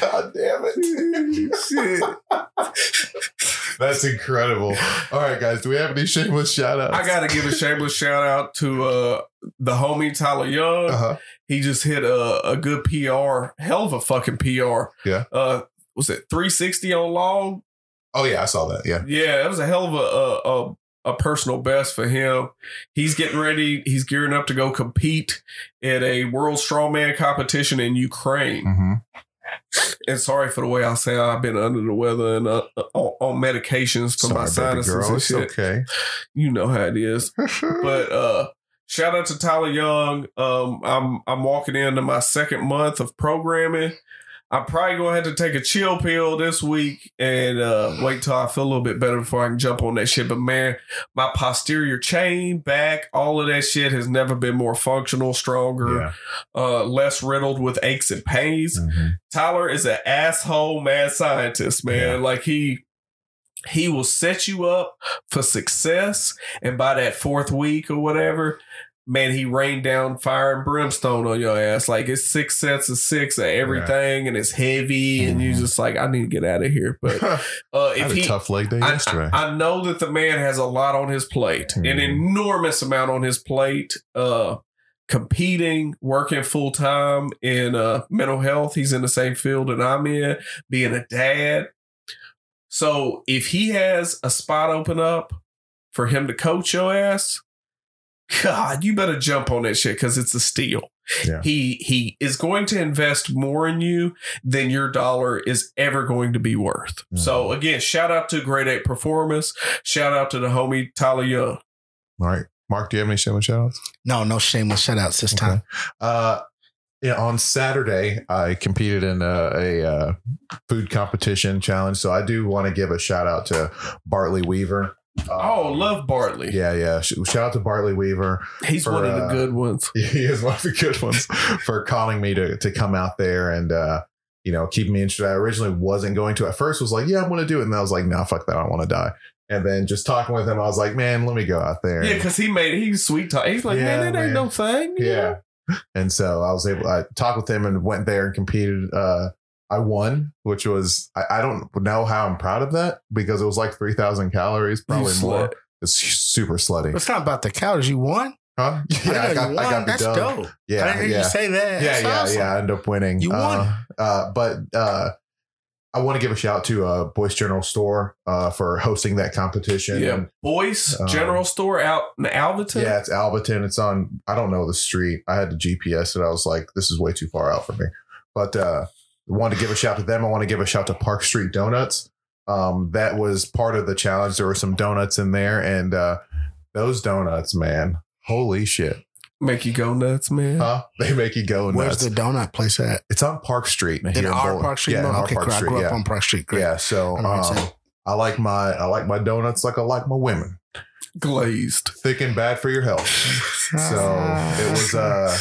God damn it. That's incredible. All right, guys. Do we have any shameless shout outs? I gotta give a shameless shout out to uh the homie Tyler Young. Uh-huh. He just hit a, a good PR, hell of a fucking PR. Yeah. Uh was it 360 on long? Oh, yeah. I saw that. Yeah. Yeah, that was a hell of a a, a a personal best for him. He's getting ready. He's gearing up to go compete at a world strongman competition in Ukraine. Mm-hmm. And sorry for the way I say I've been under the weather and uh, on, on medications for my sinuses and It's shit. okay. You know how it is. But uh shout out to Tyler Young. Um I'm I'm walking into my second month of programming. I'm probably gonna have to take a chill pill this week and uh wait till I feel a little bit better before I can jump on that shit. But man, my posterior chain, back, all of that shit has never been more functional, stronger, yeah. uh less riddled with aches and pains. Mhm. Tyler is an asshole mad scientist, man. Yeah. Like he he will set you up for success, and by that fourth week or whatever, man, he rained down fire and brimstone on your ass. Like it's six sets of six of everything, and it's heavy, and you're just like, I need to get out of here. But uh, I if he tough leg day I, yesterday. I- I know that the man has a lot on his plate, an Mhm. enormous amount on his plate. Uh, competing, working full time in uh, mental health. He's in the same field that I'm in, being a dad. So if he has a spot open up for him to coach your ass, God, you better jump on that shit because it's a steal. Yeah. He he is going to invest more in you than your dollar is ever going to be worth. Mhm. So again, shout out to Grade Eight Performance. Shout out to the homie Tyler Young. All right. Mark, do you have any shameless shout outs? No, no shameless shout outs this time. Uh, yeah, on Saturday, I competed in a, a uh, food competition challenge. So I do want to give a shout out to Bartley Weaver. Oh, Um, love Bartley. Yeah, yeah. Shout out to Bartley Weaver. He's For, one of the uh, good ones. He is one of the good ones for calling me to to come out there and uh, you know keeping me interested. I originally wasn't going to. At first, was like, yeah, I'm going to do it, and then I was like, no, fuck that, I don't want to die. And then just talking with him, I was like, man, let me go out there. Yeah, because he made he's sweet talk. He's like, Yeah, man, that ain't no thing. know? yeah. And so I was able I talked with him and went there and competed. Uh I won, which was I, I don't know how I'm proud of that because it was like three thousand calories, probably more. It's super slutty. It's not about the calories you won. Huh? Yeah, I got, you I got the That's dub. dope. Yeah, I Yeah, didn't hear yeah. you say that. yeah, That's yeah, awesome. yeah. I ended up winning. You won. Uh, uh, but uh, I want to give a shout out to uh, Boyce General Store uh, for hosting that competition. Yeah. And, Boyce Um, General Store out in Alvaton. yeah, it's Alberton. It's on. I don't know the street. I had to GPS it. I was like, this is way too far out for me. But uh, I want to give a shout to them. I want to give a shout to Park Street Donuts. Um, that was part of the challenge. There were some donuts in there, and uh, those donuts, man, holy shit, Make you go nuts, man. huh? They make you go Where's nuts. Where's the donut place at? it's on Park Street In here our Bowling. Park Street? Yeah, in our okay, Park cool. I Street. grew up on Park Street. Great. Yeah, so I know what you're um. I like my I like my donuts like I like my women, Glazed. thick and bad for your health. So it was uh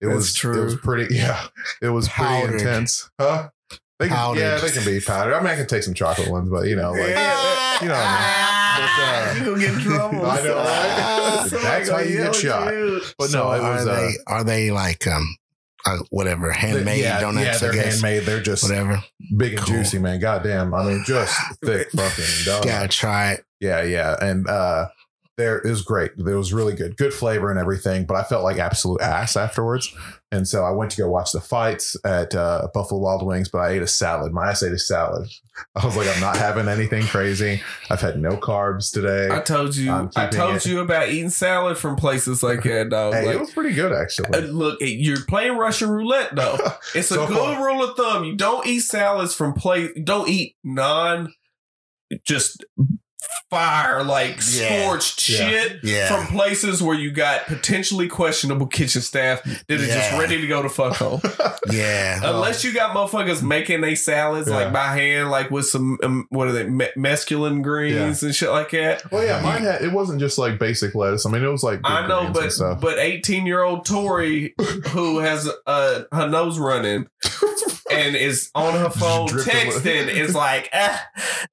it That's was true. it was pretty yeah it was pretty intense. Huh? They can, Powdered. yeah, they can be powdered. I mean, I can take some chocolate ones, but you know, like Yeah. you know, what I mean. you gonna get in trouble. I know, right? Somebody That's how you get shot. you. but So no, it was are uh, they are they like um uh, whatever handmade yeah, donuts? Yeah, they're I guess handmade. They're just whatever. big and Cool. juicy, man. Goddamn. I mean, just thick fucking donuts. Gotta try it. Yeah, yeah, and uh, there it was great. It was really good, good flavor and everything. But I felt like absolute ass afterwards, and so I went to go watch the fights at uh, Buffalo Wild Wings. But I ate a salad. My ass ate a salad. I was like, I'm not having anything crazy. I've had no carbs today. I told you. I told it- you about eating salad from places like that, dog. hey, like, it was pretty good Uh, actually. look, you're playing Russian roulette though. It's a good rule of thumb. You don't eat salads from play. Don't eat non, just fire like Yeah. scorched Yeah. shit Yeah. from places where you got potentially questionable kitchen staff that are just ready to go to fuck home. Yeah. Unless you got motherfuckers making they salads Yeah. like by hand, like with some um, what are they me- mescaline greens and shit like that. well, yeah, mine had. It wasn't just like basic lettuce. I mean, it was like I know, but but eighteen year old Tori who has uh her nose running and is on her phone texting. Is like, eh,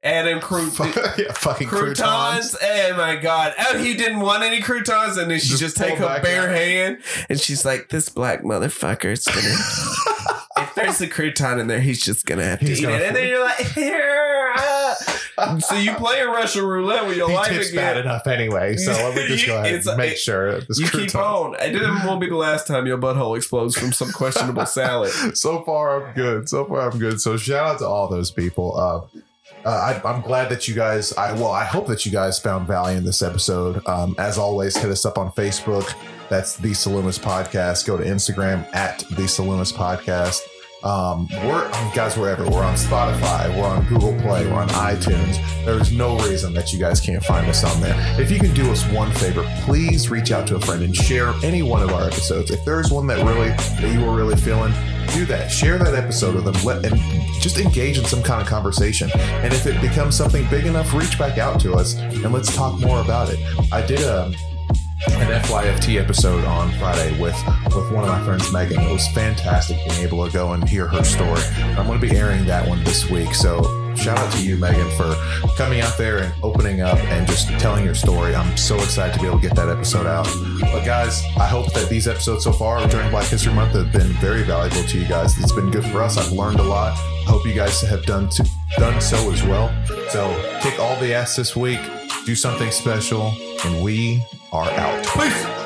Adam Cru- yeah, fucking croutons. croutons. Oh my god! Oh, he didn't want any croutons, and then she Just just, take her bare out. hand, and she's like, "This black motherfucker is gonna." if there's a crouton in there, he's just gonna have to He's eat it. And then you're like, here. ah. so you play a Russian roulette with your He life tips again. bad enough anyway, so let me just go ahead It's and make sure this You croutons. keep on. It won't be the last time your butthole explodes from some questionable salad. so far I'm good. So far I'm good. So shout out to all those people. Uh, uh, I, I'm glad that you guys. I well, I hope that you guys found value in this episode. Um, as always, hit us up on Facebook. That's the Salumis Podcast. Go to Instagram at the Salumis Podcast. Um, we're mean, guys wherever. We're on Spotify. We're on Google Play. We're on iTunes. There's no reason that you guys can't find us on there. If you can do us one favor, please reach out to a friend and share any one of our episodes. If there's one that really that you were really feeling, do that. Share that episode with them. Let and just engage in some kind of conversation. And if it becomes something big enough, reach back out to us and let's talk more about it. I did a an FYFT episode on Friday with with one of my friends, Megan. It was fantastic being able to go and hear her story. I'm going to be airing that one this week. So shout out to you, Megan, for coming out there and opening up and just telling your story. I'm so excited to be able to get that episode out. But guys, I hope that these episodes so far during Black History Month have been very valuable to you guys. It's been good for us. I've learned a lot. I hope you guys have done to, done so as well. So kick all the ass this week. Do something special, and we are out. Peace.